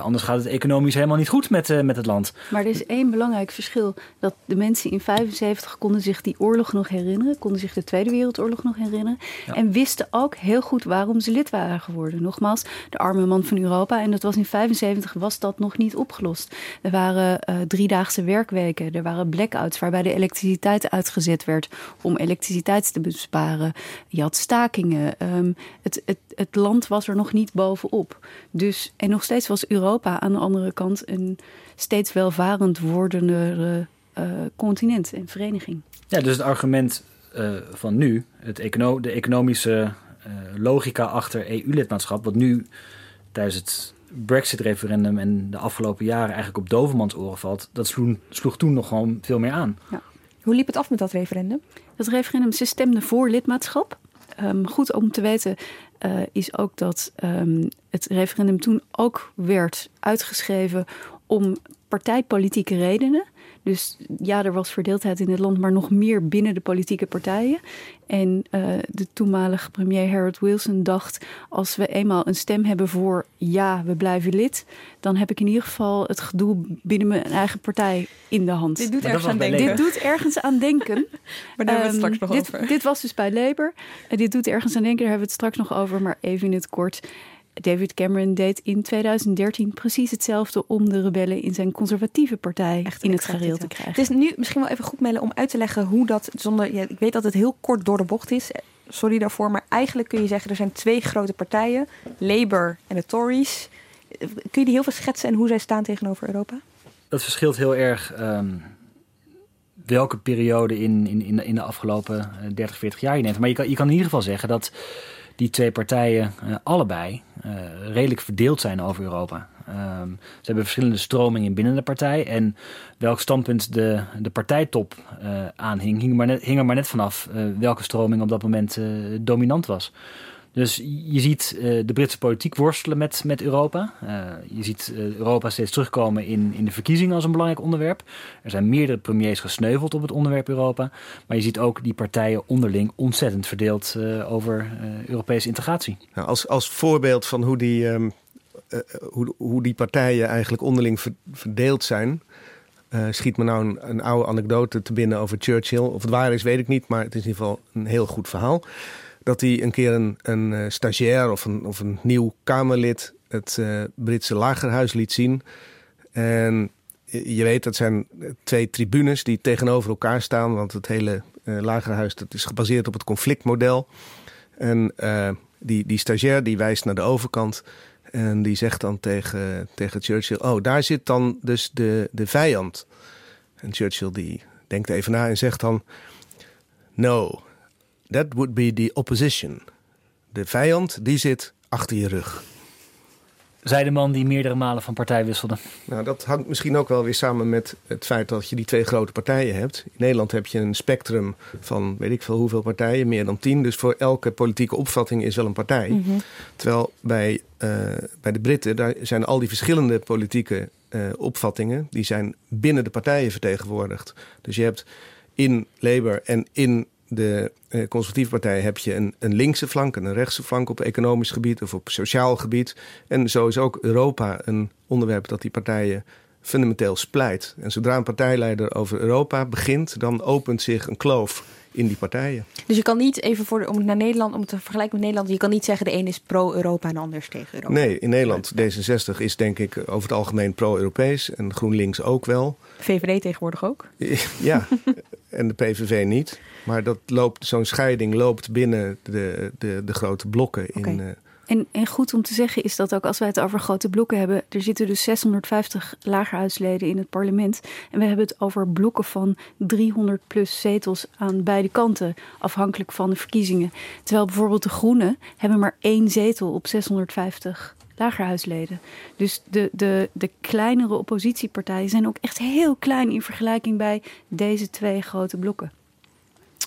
anders gaat het economisch helemaal niet goed met, met het land. Maar er is één belangrijk verschil, dat de mensen in 75 konden zich die oorlog nog herinneren, konden zich de Tweede Wereldoorlog nog herinneren. Ja. En wisten ook heel goed waarom ze lid waren geworden. Nogmaals, de arme man van Europa. En dat was in 75 was dat nog niet opgelost. Er waren driedaagse werkweken. Er waren blackouts waarbij de elektriciteit uitgezet werd om elektriciteit te besparen. Je had stakingen. Um, het, het, het land was er nog niet bovenop. Dus, en nog steeds was Europa aan de andere kant een steeds welvarend wordende uh, continent en vereniging. Ja, dus het argument uh, van nu, het econo de economische uh, logica achter EU-lidmaatschap, wat nu tijdens het Brexit-referendum en de afgelopen jaren eigenlijk op dovermans oren valt, dat sloeg, sloeg toen nog gewoon veel meer aan. Ja. Hoe liep het af met dat referendum? Dat referendum, ze stemden voor lidmaatschap. Um, goed om te weten uh, is ook dat um, het referendum toen ook werd uitgeschreven om partijpolitieke redenen. Dus ja, er was verdeeldheid in het land, maar nog meer binnen de politieke partijen. En uh, de toenmalige premier Harold Wilson dacht: als we eenmaal een stem hebben voor ja, we blijven lid, dan heb ik in ieder geval het gedoe binnen mijn eigen partij in de hand. Dit doet, ergens aan, denken. Dit doet ergens aan denken. <laughs> maar daar hebben we het straks nog dit, over. Dit was dus bij Labour. En dit doet ergens aan denken, daar hebben we het straks nog over, maar even in het kort. David Cameron deed in 2013 precies hetzelfde om de rebellen in zijn conservatieve partij Echt in het gareel te krijgen. Het is nu misschien wel even goed, Melle, om uit te leggen hoe dat zonder. Ja, ik weet dat het heel kort door de bocht is. Sorry daarvoor, maar eigenlijk kun je zeggen er zijn twee grote partijen: Labour en de Tories. Kun je die heel veel schetsen en hoe zij staan tegenover Europa? Dat verschilt heel erg. Um, welke periode in, in, in de afgelopen 30, 40 jaar je neemt. Maar je kan, je kan in ieder geval zeggen dat die twee partijen uh, allebei uh, redelijk verdeeld zijn over Europa. Um, ze hebben verschillende stromingen binnen de partij. En welk standpunt de, de partijtop uh, aanhing, hing, hing er maar net vanaf welke stroming op dat moment dominant was. Dus je ziet uh, de Britse politiek worstelen met, met Europa. Uh, je ziet uh, Europa steeds terugkomen in, in de verkiezingen als een belangrijk onderwerp. Er zijn meerdere premiers gesneuveld op het onderwerp Europa. Maar je ziet ook die partijen onderling ontzettend verdeeld over Europese integratie. Nou, als, als voorbeeld van hoe die, um, hoe, hoe die partijen eigenlijk onderling ver, verdeeld zijn... schiet me nou een, een oude anekdote te binnen over Churchill. Of het waar is, weet ik niet, maar het is in ieder geval een heel goed verhaal dat hij een keer een, een uh, stagiair of een, of een nieuw Kamerlid het uh, Britse lagerhuis liet zien. En je weet, dat zijn twee tribunes die tegenover elkaar staan. Want het hele uh, lagerhuis dat is gebaseerd op het conflictmodel. En die, die stagiair die wijst naar de overkant. En die zegt dan tegen, tegen Churchill: Oh, daar zit dan dus de, de vijand. En Churchill die denkt even na en zegt dan: No, that would be the opposition. De vijand die zit achter je rug. Zij de man die meerdere malen van partij wisselde. Nou, dat hangt misschien ook wel weer samen met het feit dat je die twee grote partijen hebt. In Nederland heb je een spectrum van weet ik veel hoeveel partijen, meer dan tien. Dus voor elke politieke opvatting is wel een partij. Mhm. Terwijl bij, uh, bij de Britten, daar zijn al die verschillende politieke uh, opvattingen, die zijn binnen de partijen vertegenwoordigd. Dus je hebt in Labour en in de eh, conservatieve partij heb je een, een linkse flank en een rechtse flank op economisch gebied of op sociaal gebied. En zo is ook Europa een onderwerp dat die partijen fundamenteel splijt. En zodra een partijleider over Europa begint, dan opent zich een kloof in die partijen. Dus je kan niet even voor de, om naar Nederland, om het te vergelijken met Nederland, je kan niet zeggen de een is pro-Europa en de ander is tegen Europa. Nee, in Nederland D66 is denk ik over het algemeen pro-Europees en GroenLinks ook wel. VVD tegenwoordig ook? <laughs> Ja, en de PVV niet. Maar dat loopt, zo'n scheiding loopt binnen de, de, de grote blokken in. Okay. En, en goed om te zeggen is dat ook als wij het over grote blokken hebben. Er zitten dus 650 lagerhuisleden in het parlement. En we hebben het over blokken van 300 plus zetels aan beide kanten. Afhankelijk van de verkiezingen. Terwijl bijvoorbeeld de Groenen hebben maar één zetel op 650 lagerhuisleden. Dus de, de, de kleinere oppositiepartijen zijn ook echt heel klein in vergelijking bij deze twee grote blokken.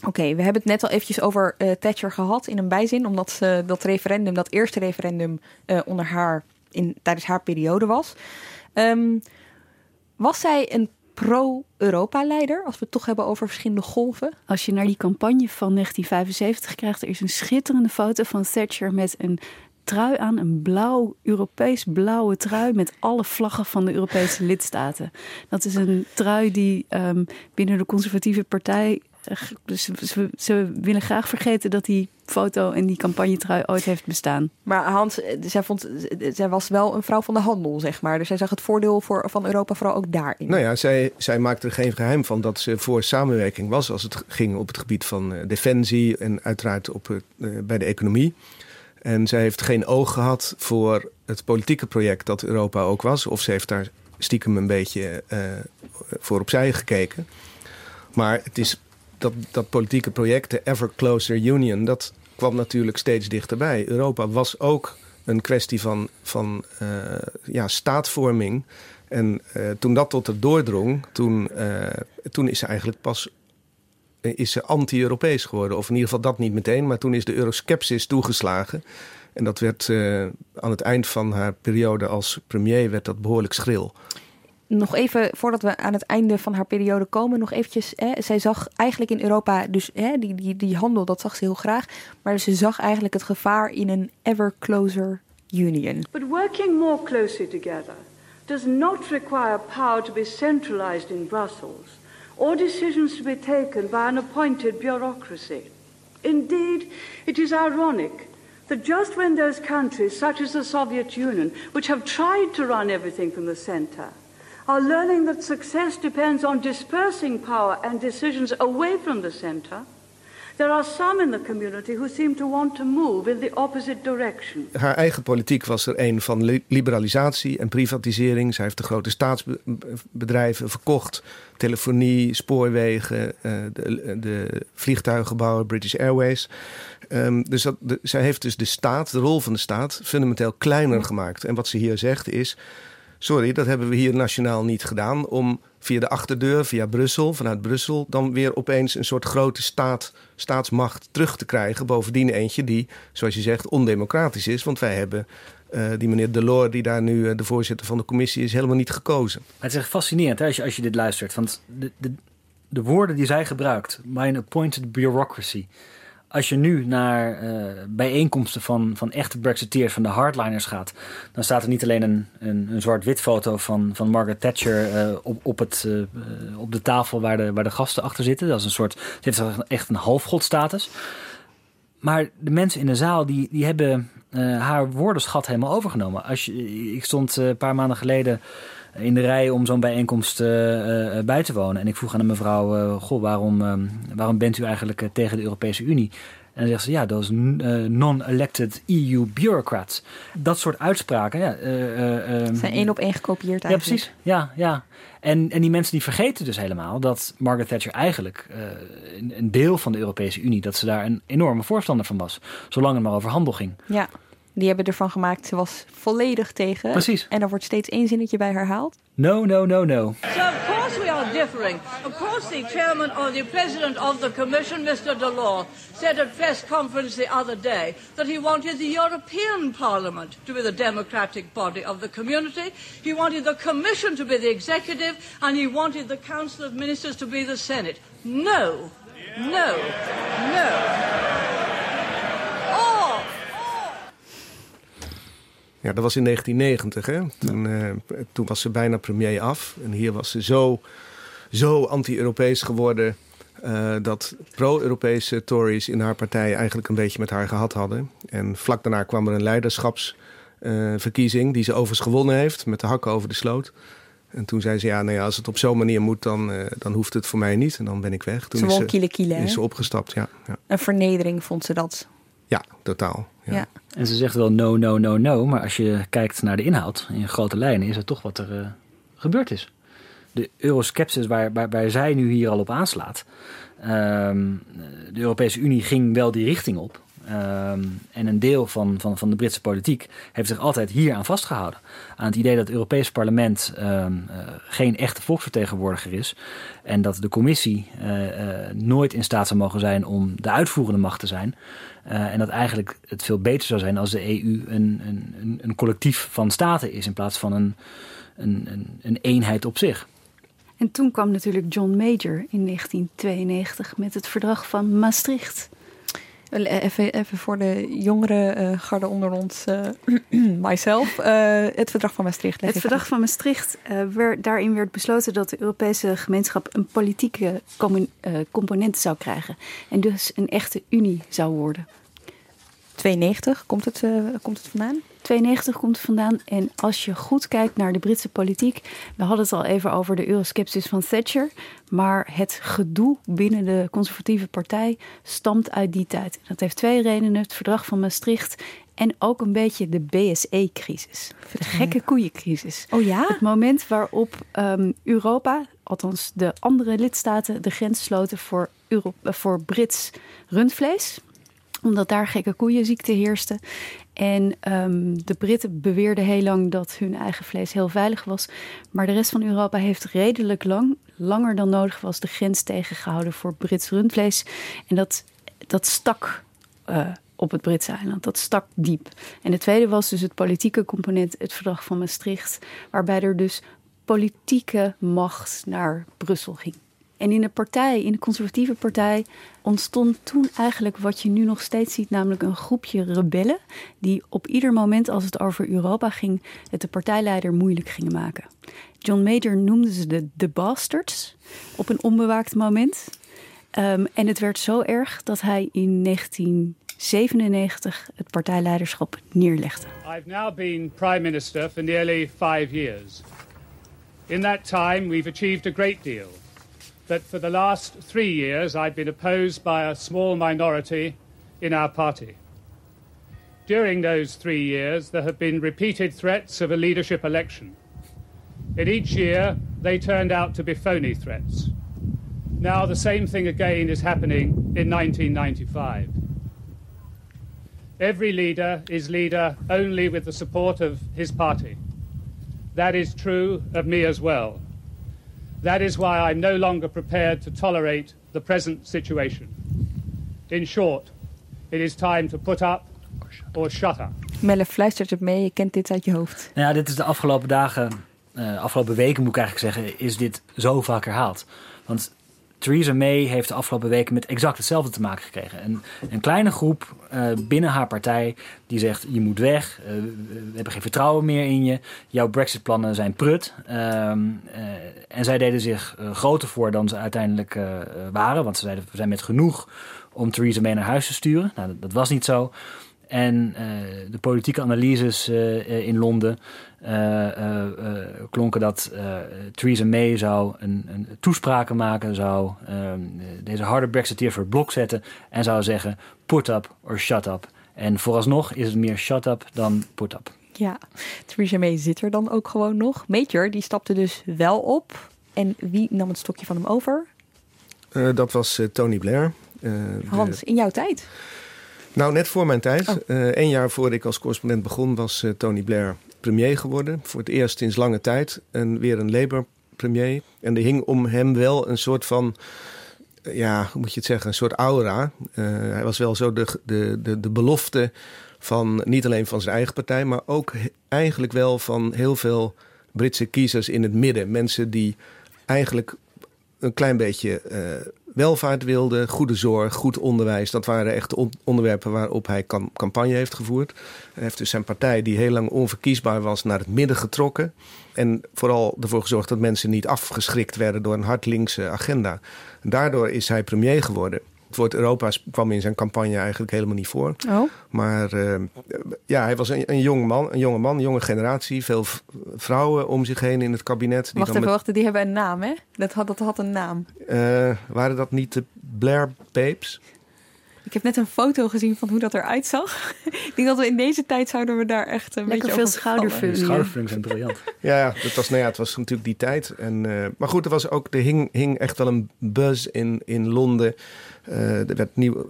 Oké, we hebben het net al eventjes over uh, Thatcher gehad in een bijzin, omdat uh, dat referendum, dat eerste referendum uh, onder haar in, tijdens haar periode was. Um, was zij een pro-Europa-leider, als we het toch hebben over verschillende golven? Als je naar die campagne van 1975 krijgt, er is een schitterende foto van Thatcher met een trui aan, een blauw, Europees blauwe trui met alle vlaggen van de Europese lidstaten. Dat is een trui die um, binnen de conservatieve partij dus ze, ze, willen graag vergeten dat die foto en die campagnetrui ooit heeft bestaan. Maar Hans, zij, vond, zij was wel een vrouw van de handel, zeg maar. Dus zij zag het voordeel voor, van Europa vooral ook daarin. Nou ja, zij, zij maakte er geen geheim van dat ze voor samenwerking was... als het ging op het gebied van uh, defensie en uiteraard op, uh, bij de economie. En zij heeft geen oog gehad voor het politieke project dat Europa ook was. Of ze heeft daar stiekem een beetje uh, voor opzij gekeken. Maar het is dat, dat politieke project, de Ever Closer Union, dat kwam natuurlijk steeds dichterbij. Europa was ook een kwestie van, van uh, ja, staatvorming. En uh, toen dat tot er doordrong, toen, uh, toen is ze eigenlijk pas is ze anti-Europees geworden. Of in ieder geval dat niet meteen, maar toen is de euroskepsis toegeslagen. En dat werd aan het eind van haar periode als premier werd dat behoorlijk schril nog even, voordat we aan het einde van haar periode komen, nog eventjes. Hè, zij zag eigenlijk in Europa, dus hè, die, die, die handel, dat zag ze heel graag. Maar ze zag eigenlijk het gevaar in een ever closer union. But working more closely together does not require power to be centralized in Brussels or decisions to be taken by an appointed bureaucracy. Indeed, it is ironic that just when those countries, such as the Soviet Union, which have tried to run everything from the center, are learning that success depends on dispersing power and decisions away from the center. There are some in the community who seem to want to move in the opposite direction. Haar eigen politiek was er een van liberalisatie en privatisering. Zij heeft de grote staatsbedrijven verkocht. Telefonie, spoorwegen, de, de vliegtuigenbouwer, British Airways. Um, dus zij heeft dus de staat, de rol van de staat, fundamenteel kleiner gemaakt. En wat ze hier zegt is sorry, dat hebben we hier nationaal niet gedaan. Om via de achterdeur, via Brussel, vanuit Brussel, dan weer opeens een soort grote staat, staatsmacht terug te krijgen. Bovendien eentje die, zoals je zegt, ondemocratisch is. Want wij hebben uh, die meneer Delors, die daar nu uh, de voorzitter van de commissie is, helemaal niet gekozen. Het is echt fascinerend hè, als, je, als je dit luistert. Want de, de, de woorden die zij gebruikt, my appointed bureaucracy als je nu naar uh, bijeenkomsten van, van echte Brexiteers, van de hardliners gaat, dan staat er niet alleen een, een, een zwart-wit foto van, van Margaret Thatcher uh, op, op, het, uh, op de tafel waar de, waar de gasten achter zitten. Dat is een soort, ze heeft echt een halfgodstatus. Maar de mensen in de zaal die, die hebben haar woordenschat helemaal overgenomen. Als je, ik stond een paar maanden geleden in de rij om zo'n bijeenkomst uh, bij te wonen. En ik vroeg aan de mevrouw, uh, goh, waarom, uh, waarom bent u eigenlijk tegen de Europese Unie? En dan zegt ze, ja, dat is non-elected EU bureaucrats. Dat soort uitspraken. Ja, um, zijn één op één gekopieerd eigenlijk. Ja, precies. Ja, ja. En, en die mensen die vergeten dus helemaal dat Margaret Thatcher eigenlijk een, een deel van de Europese Unie, dat ze daar een enorme voorstander van was. Zolang het maar over handel ging. Ja. Die hebben ervan gemaakt, ze was volledig tegen. Precies. En er wordt steeds één zinnetje bij herhaald. No, no, no, no. So of course we are differing. Of course the chairman or the president of the commission, Mr. Delors, said at press conference the other day that he wanted the European Parliament to be the democratic body of the community. He wanted the commission to be the executive and he wanted the council of ministers to be the senate. No. No. No. Oh. Ja, dat was in 1990. Hè? Toen, uh, toen was ze bijna premier af. En hier was ze zo, zo anti-Europees geworden. Uh, dat pro-Europese Tories in haar partij eigenlijk een beetje met haar gehad hadden. En vlak daarna kwam er een leiderschapsverkiezing, uh, die ze overigens gewonnen heeft, met de hakken over de sloot. En toen zei ze, ja, nou ja, als het op zo'n manier moet, dan, uh, dan hoeft het voor mij niet. En dan ben ik weg. Toen ze is, kiele kiele, is ze opgestapt, ja, ja. Een vernedering vond ze dat. Ja, totaal. Ja. ja. En ze zegt wel no, no, no, no. Maar als je kijkt naar de inhoud, in grote lijnen, is het toch wat er uh, gebeurd is. De euroskepsis waar, waar, waar, zij nu hier al op aanslaat. Um, de Europese Unie ging wel die richting op. Um, en een deel van, van, van de Britse politiek heeft zich altijd hier aan vastgehouden. Aan het idee dat het Europese parlement um, uh, geen echte volksvertegenwoordiger is. En dat de commissie uh, uh, nooit in staat zou mogen zijn om de uitvoerende macht te zijn. En dat eigenlijk het veel beter zou zijn als de EU een, een, een collectief van staten is in plaats van een, een, een, een eenheid op zich. En toen kwam natuurlijk John Major in 1992 met het verdrag van Maastricht. Even, even voor de jongere uh, garde onder ons, uh, <clears throat> myself. Uh, het verdrag van Maastricht. Het verdrag aan. van Maastricht, werd, daarin werd besloten dat de Europese gemeenschap een politieke component zou krijgen. En dus een echte unie zou worden. 92 komt het, komt het vandaan? 92 komt vandaan. En als je goed kijkt naar de Britse politiek. We hadden het al even over de euroskepsis van Thatcher. Maar het gedoe binnen de conservatieve partij stamt uit die tijd. Dat heeft twee redenen. Het verdrag van Maastricht en ook een beetje de BSE-crisis. De gekke koeiencrisis. Oh ja? Het moment waarop um, Europa, althans de andere lidstaten, de grens sloten voor, Euro voor Brits rundvlees omdat daar gekke koeienziekte heerste. En um, de Britten beweerden heel lang dat hun eigen vlees heel veilig was. Maar de rest van Europa heeft redelijk lang, langer dan nodig was, de grens tegengehouden voor Brits rundvlees. En dat, dat stak uh, op het Britse eiland. Dat stak diep. En de tweede was dus het politieke component, het verdrag van Maastricht, waarbij er dus politieke macht naar Brussel ging. En in de partij, in de conservatieve partij, ontstond toen eigenlijk wat je nu nog steeds ziet, namelijk een groepje rebellen. die op ieder moment als het over Europa ging, het de partijleider moeilijk gingen maken. John Major noemde ze de, de bastards op een onbewaakt moment. Um, en het werd zo erg dat hij in 1997 het partijleiderschap neerlegde. I've now been prime minister for nearly five years. In that time we've achieved a great deal. That for the last three years I've been opposed by a small minority in our party. During those three years, there have been repeated threats of a leadership election. In each year, they turned out to be phony threats. Now, the same thing again is happening in 1995. Every leader is leader only with the support of his party. That is true of me as well. That is why I'm no longer prepared to tolerate the present situation. In short, it is time to put up or shut up. Melle fluistert het mee, je kent dit uit je hoofd. Nou ja, dit is de afgelopen dagen, uh, afgelopen weken moet ik eigenlijk zeggen, is dit zo vaak herhaald. Want Theresa May heeft de afgelopen weken met exact hetzelfde te maken gekregen. Een, een kleine groep uh, binnen haar partij die zegt: je moet weg, uh, we hebben geen vertrouwen meer in je, jouw Brexit-plannen zijn prut. Um, uh, en zij deden zich groter voor dan ze uiteindelijk waren, want ze zeiden: we zijn met genoeg om Theresa May naar huis te sturen. Nou, dat was niet zo. En uh, de politieke analyses uh, in Londen uh, klonken dat Theresa May zou een, een toespraken maken, zou ehm, deze harde Brexiteer voor het blok zetten en zou zeggen: put up or shut up. En vooralsnog is het meer shut up dan put up. Ja, Theresa May zit er dan ook gewoon nog. Major, die stapte dus wel op. En wie nam het stokje van hem over? dat was Tony Blair. Hans, in jouw tijd? Nou, net voor mijn tijd. Oh. Eén jaar voor ik als correspondent begon, was Tony Blair premier geworden. Voor het eerst sinds lange tijd. En weer een Labour-premier. En er hing om hem wel een soort van ja, hoe moet je het zeggen, een soort aura. Uh, hij was wel zo de, de, de, de belofte van niet alleen van zijn eigen partij, maar ook eigenlijk wel van heel veel Britse kiezers in het midden. Mensen die eigenlijk een klein beetje uh, welvaart wilden, goede zorg, goed onderwijs. Dat waren echt de onderwerpen waarop hij campagne heeft gevoerd. Hij heeft dus zijn partij, die heel lang onverkiesbaar was, naar het midden getrokken. En vooral ervoor gezorgd dat mensen niet afgeschrikt werden door een hard linkse agenda. En daardoor is hij premier geworden. Het woord Europa kwam in zijn campagne eigenlijk helemaal niet voor. Oh. Maar uh, ja, hij was een, een jong man, een jonge man, een jonge generatie. Veel vrouwen om zich heen in het kabinet. Die wacht even, met... wacht, die hebben een naam, hè? Dat had, dat had een naam. Uh, waren dat niet de Blair Babes? Ik heb net een foto gezien van hoe dat eruit zag. <laughs> ik denk dat we in deze tijd zouden we daar echt een Lekker beetje veel schoudervullingen. Schoudervullingen zijn briljant. <laughs> ja, ja, dat was, nou ja, het was natuurlijk die tijd. En, uh, maar goed, er was ook, er hing, hing echt wel een buzz in, in Londen. Uh, er werd, nieuw,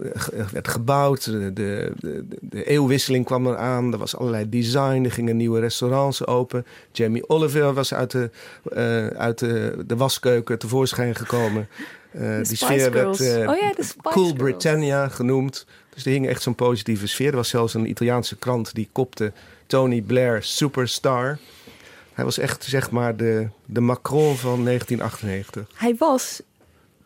werd gebouwd, de, de, de, eeuwwisseling kwam eraan. Er was allerlei design, er gingen nieuwe restaurants open. Jamie Oliver was uit de, uh, uit de, de waskeuken tevoorschijn gekomen. Uh, die sfeer werd oh, ja, Cool Girls. Britannia genoemd. Dus er hing echt zo'n positieve sfeer. Er was zelfs een Italiaanse krant die kopte Tony Blair Superstar. Hij was echt zeg maar de, de Macron van 1998. Hij was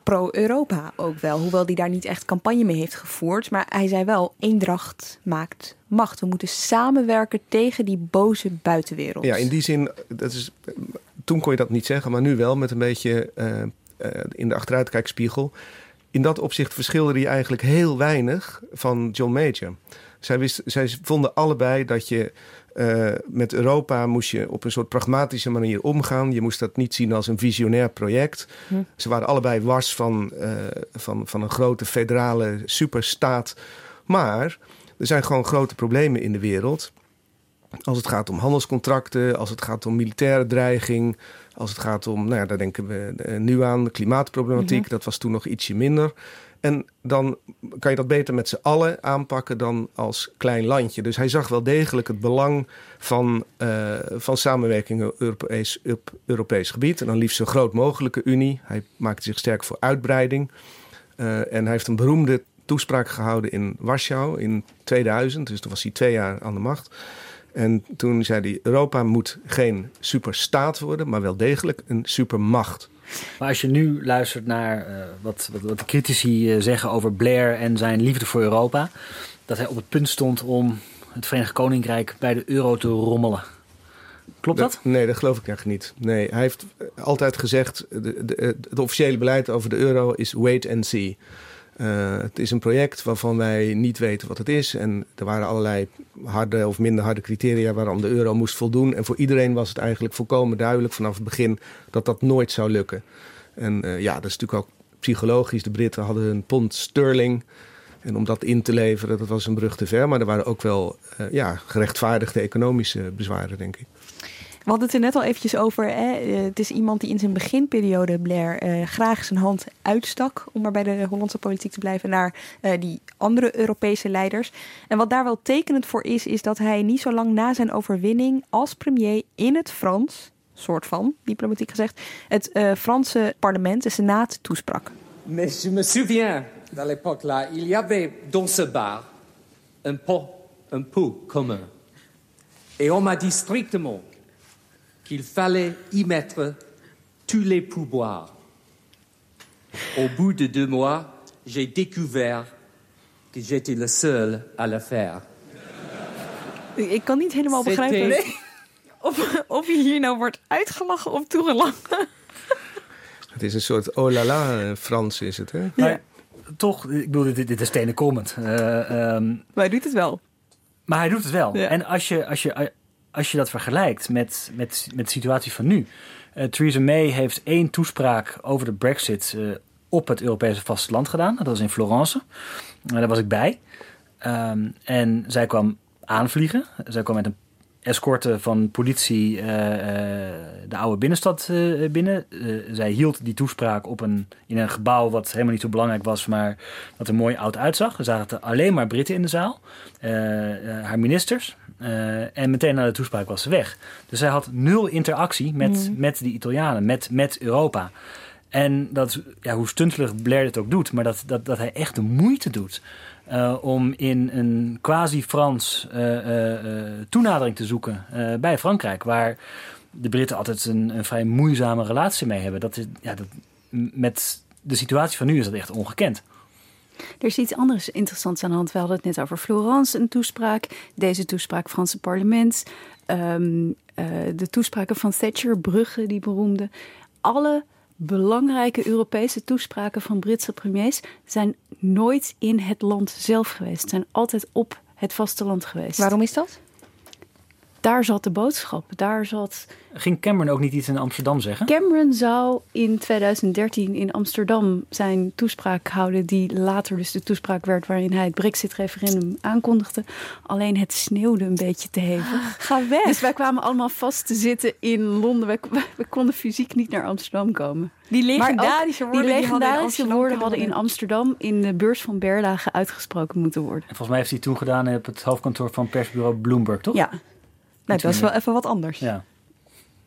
pro-Europa ook wel. Hoewel hij daar niet echt campagne mee heeft gevoerd. Maar hij zei wel, eendracht maakt macht. We moeten samenwerken tegen die boze buitenwereld. Ja, in die zin, dat is, toen kon je dat niet zeggen. Maar nu wel met een beetje uh, uh, in de achteruitkijkspiegel. In dat opzicht verschilde hij eigenlijk heel weinig van John Major. Zij, zij vonden allebei dat je uh, met Europa moest je op een soort pragmatische manier omgaan. Je moest dat niet zien als een visionair project. Hm. Ze waren allebei wars van, uh, van, van een grote federale superstaat. Maar er zijn gewoon grote problemen in de wereld. Als het gaat om handelscontracten, als het gaat om militaire dreiging, als het gaat om, nou ja, daar denken we nu aan, klimaatproblematiek. Mm -hmm. Dat was toen nog ietsje minder. En dan kan je dat beter met z'n allen aanpakken dan als klein landje. Dus hij zag wel degelijk het belang van, uh, van samenwerking op Europees, op Europees gebied. En dan liefst zo groot mogelijke Unie. Hij maakte zich sterk voor uitbreiding. Uh, en hij heeft een beroemde toespraak gehouden in Warschau in 2000. Dus toen was hij twee jaar aan de macht. En toen zei hij: Europa moet geen superstaat worden, maar wel degelijk een supermacht. Maar als je nu luistert naar uh, wat, wat, wat, de critici uh, zeggen over Blair en zijn liefde voor Europa, dat hij op het punt stond om het Verenigd Koninkrijk bij de euro te rommelen. Klopt dat? dat? Nee, dat geloof ik echt niet. Nee, hij heeft altijd gezegd: de, de, het officiële beleid over de euro is wait and see. Uh, het is een project waarvan wij niet weten wat het is. En er waren allerlei harde of minder harde criteria waaraan de euro moest voldoen. En voor iedereen was het eigenlijk volkomen duidelijk vanaf het begin dat dat nooit zou lukken. En uh, ja, dat is natuurlijk ook psychologisch. De Britten hadden een pond sterling. En om dat in te leveren, dat was een brug te ver. Maar er waren ook wel uh, ja, gerechtvaardigde economische bezwaren, denk ik. We hadden het er net al eventjes over. Hè? Het is iemand die in zijn beginperiode, Blair, uh, graag zijn hand uitstak. om maar bij de Hollandse politiek te blijven. naar uh, die andere Europese leiders. En wat daar wel tekenend voor is, is dat hij niet zo lang na zijn overwinning. als premier in het Frans, soort van diplomatiek gezegd. het Franse parlement, de Senaat, toesprak. Mais je me souviens, dans l'époque là, il y avait dans ce bar un pot, un pot commun. Et on m'a dit strictement qu'il fallait y mettre tous les pouvoirs. Au bout de deux mois, j'ai découvert que j'étais le seul à le faire. Ik kan niet helemaal begrijpen nee. <laughs> of, of je hier nou wordt uitgelachen of toegelachen. Het is een soort oh la la Frans is het, hè? Ja. Maar, toch, ik bedoel, dit, dit is stenen comment. Uh, um... Maar hij doet het wel. Maar hij doet het wel. Ja. En als je, als, je, als je dat vergelijkt met, met, met de situatie van nu. Eh, Theresa May heeft één toespraak over de brexit eh, op het Europese vasteland gedaan. Dat was in Florence. Eh, daar was ik bij. Ehm, en zij kwam aanvliegen. Zij kwam met een escorte van politie eh, eh, de oude binnenstad eh, binnen. Zij hield die toespraak op een, in een gebouw wat helemaal niet zo belangrijk was, maar dat er mooi oud uitzag. Er zaten alleen maar Britten in de zaal, haar ministers. En meteen na de toespraak was ze weg. Dus zij had nul interactie met, Mhm. met die Italianen, met, met Europa. En dat, ja, hoe stuntelig Blair dit ook doet, maar dat, dat, dat hij echt de moeite doet eh, om in een quasi-Frans eh, eh, toenadering te zoeken bij Frankrijk, waar de Britten altijd een, vrij moeizame relatie mee hebben. Dat is, ja, dat, met de situatie van nu is dat echt ongekend. Er is iets anders interessants aan de hand. We hadden het net over Florence, een toespraak. Deze toespraak Franse parlement. ehm, eh, de toespraken van Thatcher, Brugge, die beroemde. Alle belangrijke Europese toespraken van Britse premiers zijn nooit in het land zelf geweest. Zijn altijd op het vasteland geweest. Waarom is dat? Daar zat de boodschap. Daar zat Ging Cameron ook niet iets in Amsterdam zeggen? Cameron zou in 2013 in Amsterdam zijn toespraak houden, die later dus de toespraak werd waarin hij het Brexit-referendum aankondigde. Alleen het sneeuwde een beetje te hevig. Ga weg. Dus wij kwamen allemaal vast te zitten in Londen. We, we konden fysiek niet naar Amsterdam komen. Die legendarische woorden die die hadden in legendarische Amsterdam woorden hadden in. Amsterdam in de beurs van Berlage uitgesproken moeten worden. En volgens mij heeft hij toen gedaan op het hoofdkantoor van persbureau Bloomberg, toch? Ja. Nou, dat is wel even wat anders Ja.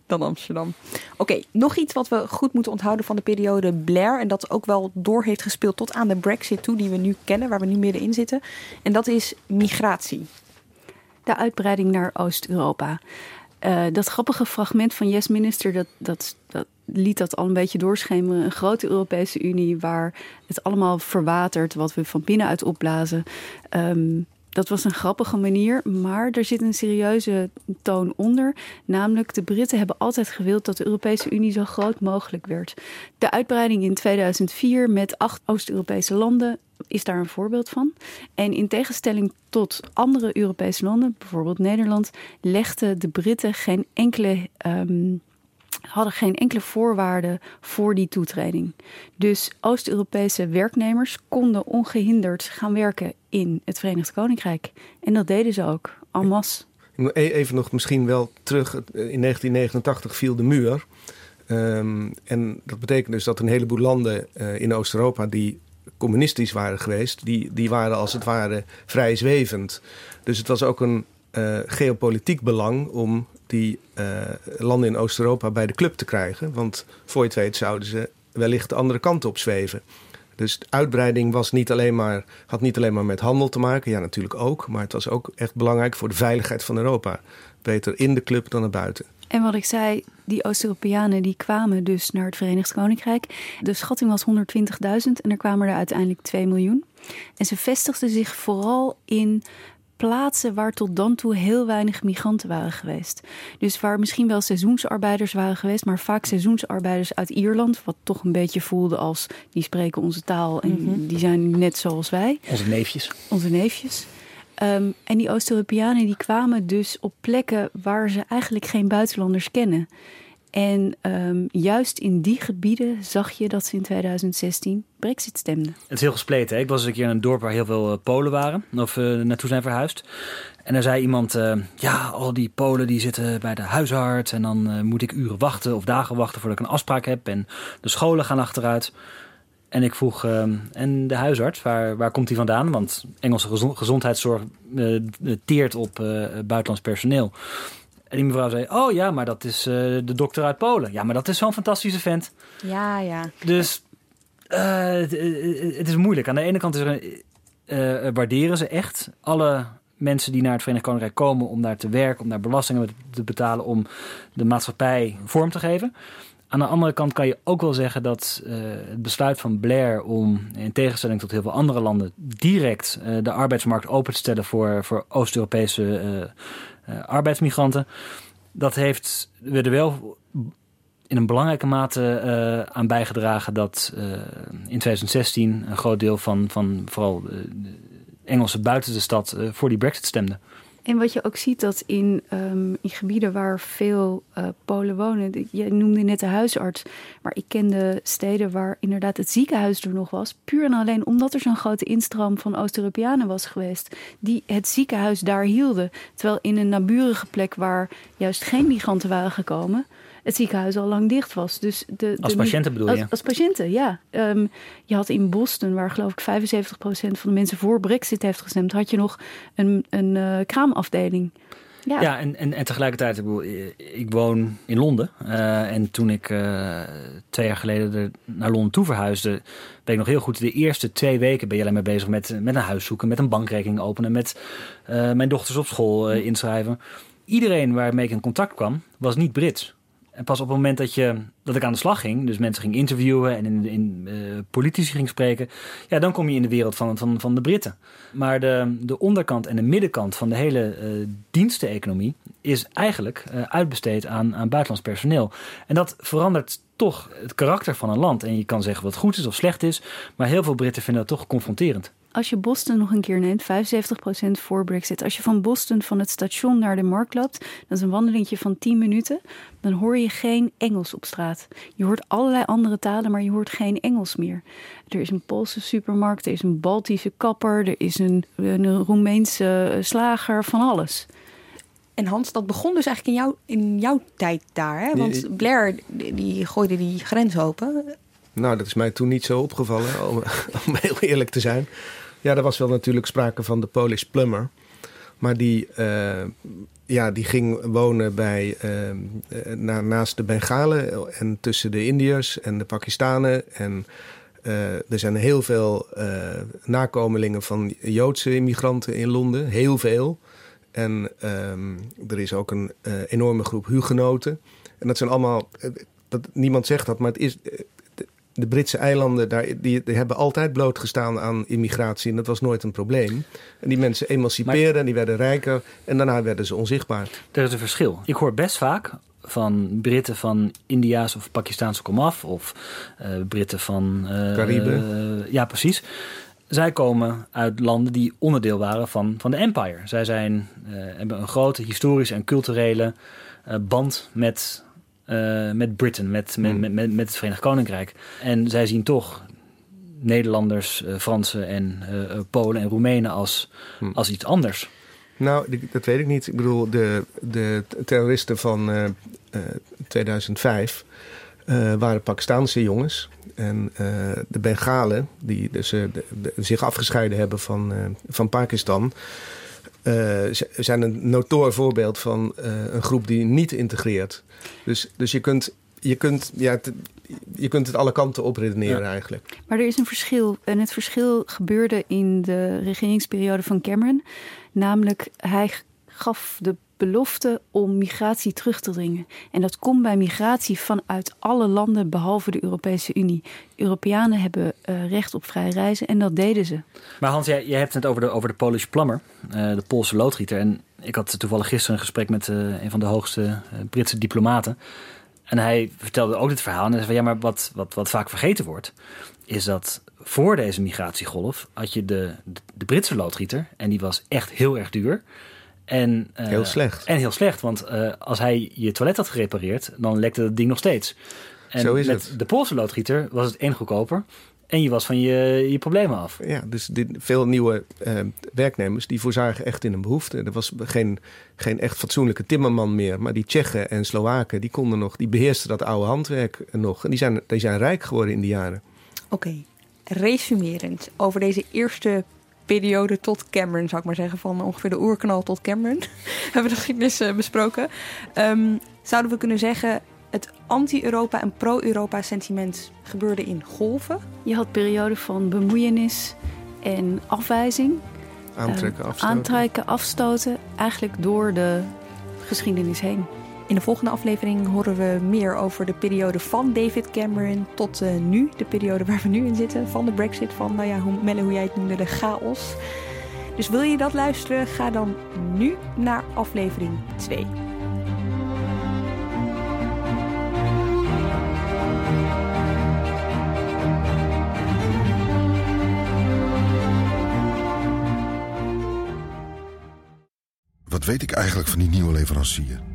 dan Amsterdam. Oké, nog iets wat we goed moeten onthouden van de periode Blair. En dat ook wel door heeft gespeeld tot aan de Brexit toe, die we nu kennen, waar we nu middenin zitten. En dat is migratie. de uitbreiding naar Oost-Europa. Eh, dat grappige fragment van Yes Minister, dat, dat, dat liet dat al een beetje doorschemeren. Een grote Europese Unie waar het allemaal verwatert, wat we van binnenuit opblazen. Ehm, dat was een grappige manier, maar er zit een serieuze toon onder. Namelijk, de Britten hebben altijd gewild dat de Europese Unie zo groot mogelijk werd. De uitbreiding in 2004 met acht Oost-Europese landen is daar een voorbeeld van. En in tegenstelling tot andere Europese landen, bijvoorbeeld Nederland, legden de Britten geen enkele. ehm, hadden geen enkele voorwaarden voor die toetreding. Dus Oost-Europese werknemers konden ongehinderd gaan werken in het Verenigd Koninkrijk. En dat deden ze ook, en masse. E- Even nog misschien wel terug. In 1989 viel de muur. Ehm, en dat betekent dus dat een heleboel landen eh, in Oost-Europa die communistisch waren geweest, die, die waren als het ware vrij zwevend. Dus het was ook een eh, geopolitiek belang om die eh, landen in Oost-Europa bij de club te krijgen. Want voor je het weet zouden ze wellicht de andere kant op zweven. Dus de uitbreiding was niet alleen maar, had niet alleen maar met handel te maken. Ja, natuurlijk ook. Maar het was ook echt belangrijk voor de veiligheid van Europa. Beter in de club dan erbuiten. En wat ik zei, die Oost-Europeanen die kwamen dus naar het Verenigd Koninkrijk. De schatting was 120.000 en er kwamen er uiteindelijk 2 miljoen. En ze vestigden zich vooral in plaatsen waar tot dan toe heel weinig migranten waren geweest. Dus waar misschien wel seizoensarbeiders waren geweest, maar vaak seizoensarbeiders uit Ierland, wat toch een beetje voelde als die spreken onze taal en Mhm. die zijn net zoals wij. Onze neefjes. Onze neefjes. Ehm, en die Oost-Europeanen die kwamen dus op plekken waar ze eigenlijk geen buitenlanders kennen. En ehm, juist in die gebieden zag je dat ze in 2016 Brexit stemden. Het is heel gespleten. Ik was een keer in een dorp waar heel veel eh, Polen waren. Of eh, naartoe zijn verhuisd. En daar zei iemand, eh, ja, al die Polen die zitten bij de huisarts. En dan moet ik uren wachten of dagen wachten voordat ik een afspraak heb. En de scholen gaan achteruit. En ik vroeg, eh, en de huisarts, waar, waar komt die vandaan? Want Engelse gezond- gezondheidszorg teert op eh, buitenlands personeel. En die mevrouw zei, oh ja, maar dat is eh, de dokter uit Polen. Ja, maar dat is zo'n fantastische vent. Ja, ja. Dus eh, het, het- is moeilijk. Aan de ene kant is er een, eh, waarderen ze echt alle mensen die naar het Verenigd Koninkrijk komen om daar te werken, om daar belastingen te betalen, om de maatschappij vorm te geven. Aan de andere kant kan je ook wel zeggen dat eh, het besluit van Blair om, in tegenstelling tot heel veel andere landen, direct eh, de arbeidsmarkt open te stellen voor, voor Oost-Europese eh, eh, arbeidsmigranten, dat heeft we er wel in een belangrijke mate eh, aan bijgedragen dat eh, in 2016 een groot deel van, van vooral eh, de Engelsen buiten de stad eh, voor die Brexit stemde. En wat je ook ziet dat in, um, in gebieden waar veel uh, Polen wonen, je noemde net de huisarts, maar ik kende steden waar inderdaad het ziekenhuis er nog was, puur en alleen omdat er zo'n grote instroom van Oost-Europeanen was geweest, die het ziekenhuis daar hielden. Terwijl in een naburige plek waar juist geen migranten waren gekomen, het ziekenhuis al lang dicht was. Dus de, als de, patiënten bedoel je? Als, als patiënten, ja. Um, je had in Boston, waar geloof ik 75% van de mensen voor Brexit heeft gestemd, had je nog een, een uh, kraamafdeling. Ja, ja en, en, en tegelijkertijd, ik, bedoel, ik woon in Londen. Uh, en toen ik uh, twee jaar geleden naar Londen toe verhuisde, weet ik nog heel goed, de eerste twee weken ben je alleen maar bezig met, met een huis zoeken, met een bankrekening openen, met uh, mijn dochters op school inschrijven. Iedereen waarmee ik in contact kwam, was niet Brits. En pas op het moment dat, je, dat ik aan de slag ging, dus mensen ging interviewen en in, in uh, politici ging spreken, ja, dan kom je in de wereld van, van, van de Britten. Maar de, de onderkant en de middenkant van de hele uh, diensteneconomie is eigenlijk uh, uitbesteed aan, aan buitenlands personeel. En dat verandert toch het karakter van een land. En je kan zeggen wat goed is of slecht is, maar heel veel Britten vinden dat toch confronterend. Als je Boston nog een keer neemt, 75% voor Brexit. Als je van Boston van het station naar de markt loopt, dat is een wandelingetje van 10 minuten, dan hoor je geen Engels op straat. Je hoort allerlei andere talen, maar je hoort geen Engels meer. Er is een Poolse supermarkt, er is een Baltische kapper, er is een, een Roemeense slager, van alles. En Hans, dat begon dus eigenlijk in, jou, in jouw tijd daar. Hè? Want Blair die gooide die grens open. Nou, dat is mij toen niet zo opgevallen, om, <laughs> om heel eerlijk te zijn. Ja, er was wel natuurlijk sprake van de Polish plumber. Maar die, uh, ja, die ging wonen bij, uh, na, naast de Bengalen en tussen de Indiërs en de Pakistanen. En er zijn heel veel nakomelingen van Joodse immigranten in Londen. Heel veel. En um, er is ook een enorme groep hugenoten. En dat zijn allemaal, dat, niemand zegt dat, maar het is, de Britse eilanden daar, die, die, hebben altijd blootgestaan aan immigratie. En dat was nooit een probleem. En die mensen emancipeerden en die werden rijker. En daarna werden ze onzichtbaar. Er is een verschil. Ik hoor best vaak van Britten van India's of Pakistaanse komaf. Of uh, Britten van... Uh, Cariben. Uh, ja, precies. Zij komen uit landen die onderdeel waren van, van de empire. Zij zijn, hebben een grote historische en culturele band met uh, met Britain, met, met, met, met, met het Verenigd Koninkrijk. En zij zien toch Nederlanders, uh, Fransen en uh, Polen en Roemenen als, hmm. als iets anders. Nou, dat weet ik niet. Ik bedoel, de, de terroristen van 2005 waren Pakistaanse jongens. En de Bengalen, die dus, de, de, zich afgescheiden hebben van, van Pakistan... Uh, zijn een notoor voorbeeld van uh, een groep die niet integreert. Dus, dus je kunt, je kunt, ja, je kunt het alle kanten op redeneren ja. eigenlijk. Maar er is een verschil. En het verschil gebeurde in de regeringsperiode van Cameron. Namelijk, hij gaf de belofte om migratie terug te dringen. En dat komt bij migratie vanuit alle landen behalve de Europese Unie. Europeanen hebben uh, recht op vrij reizen en dat deden ze. Maar Hans, jij, hebt het over de, over de Polish plumber, uh, de Poolse loodgieter. En ik had toevallig gisteren een gesprek met uh, een van de hoogste Britse diplomaten. En hij vertelde ook dit verhaal. En hij zei van ja, maar wat, wat, wat vaak vergeten wordt, is dat voor deze migratiegolf had je de, de, de Britse loodgieter. En die was echt heel erg duur. En, uh, heel slecht. En heel slecht, want uh, als hij je toilet had gerepareerd, dan lekte het ding nog steeds. En Zo is met het. de Poolse loodgieter was het één goedkoper. En je was van je, je problemen af. Ja, dus dit, veel nieuwe uh, werknemers die voorzagen echt in een behoefte. Er was geen, geen echt fatsoenlijke timmerman meer. Maar die Tsjechen en Slowaken, die konden nog, die beheersten dat oude handwerk nog. En die zijn, die zijn rijk geworden in die jaren. Oké, okay. resumerend over deze eerste periode tot Cameron, zou ik maar zeggen, van ongeveer de oerknal tot Cameron. <laughs> hebben we de geschiedenis uh, besproken. Um, zouden we kunnen zeggen, het anti-Europa en pro-Europa sentiment gebeurde in golven? Je had perioden van bemoeienis en afwijzing. Aantrekken, uh, afstoten. Aantrekken, afstoten, eigenlijk door de geschiedenis heen. In de volgende aflevering horen we meer over de periode van David Cameron tot uh, nu. De periode waar we nu in zitten. Van de brexit, van, nou ja, hoe, hoe jij het noemde, de chaos. Dus wil je dat luisteren, ga dan nu naar aflevering 2. wat weet ik eigenlijk van die nieuwe leverancier?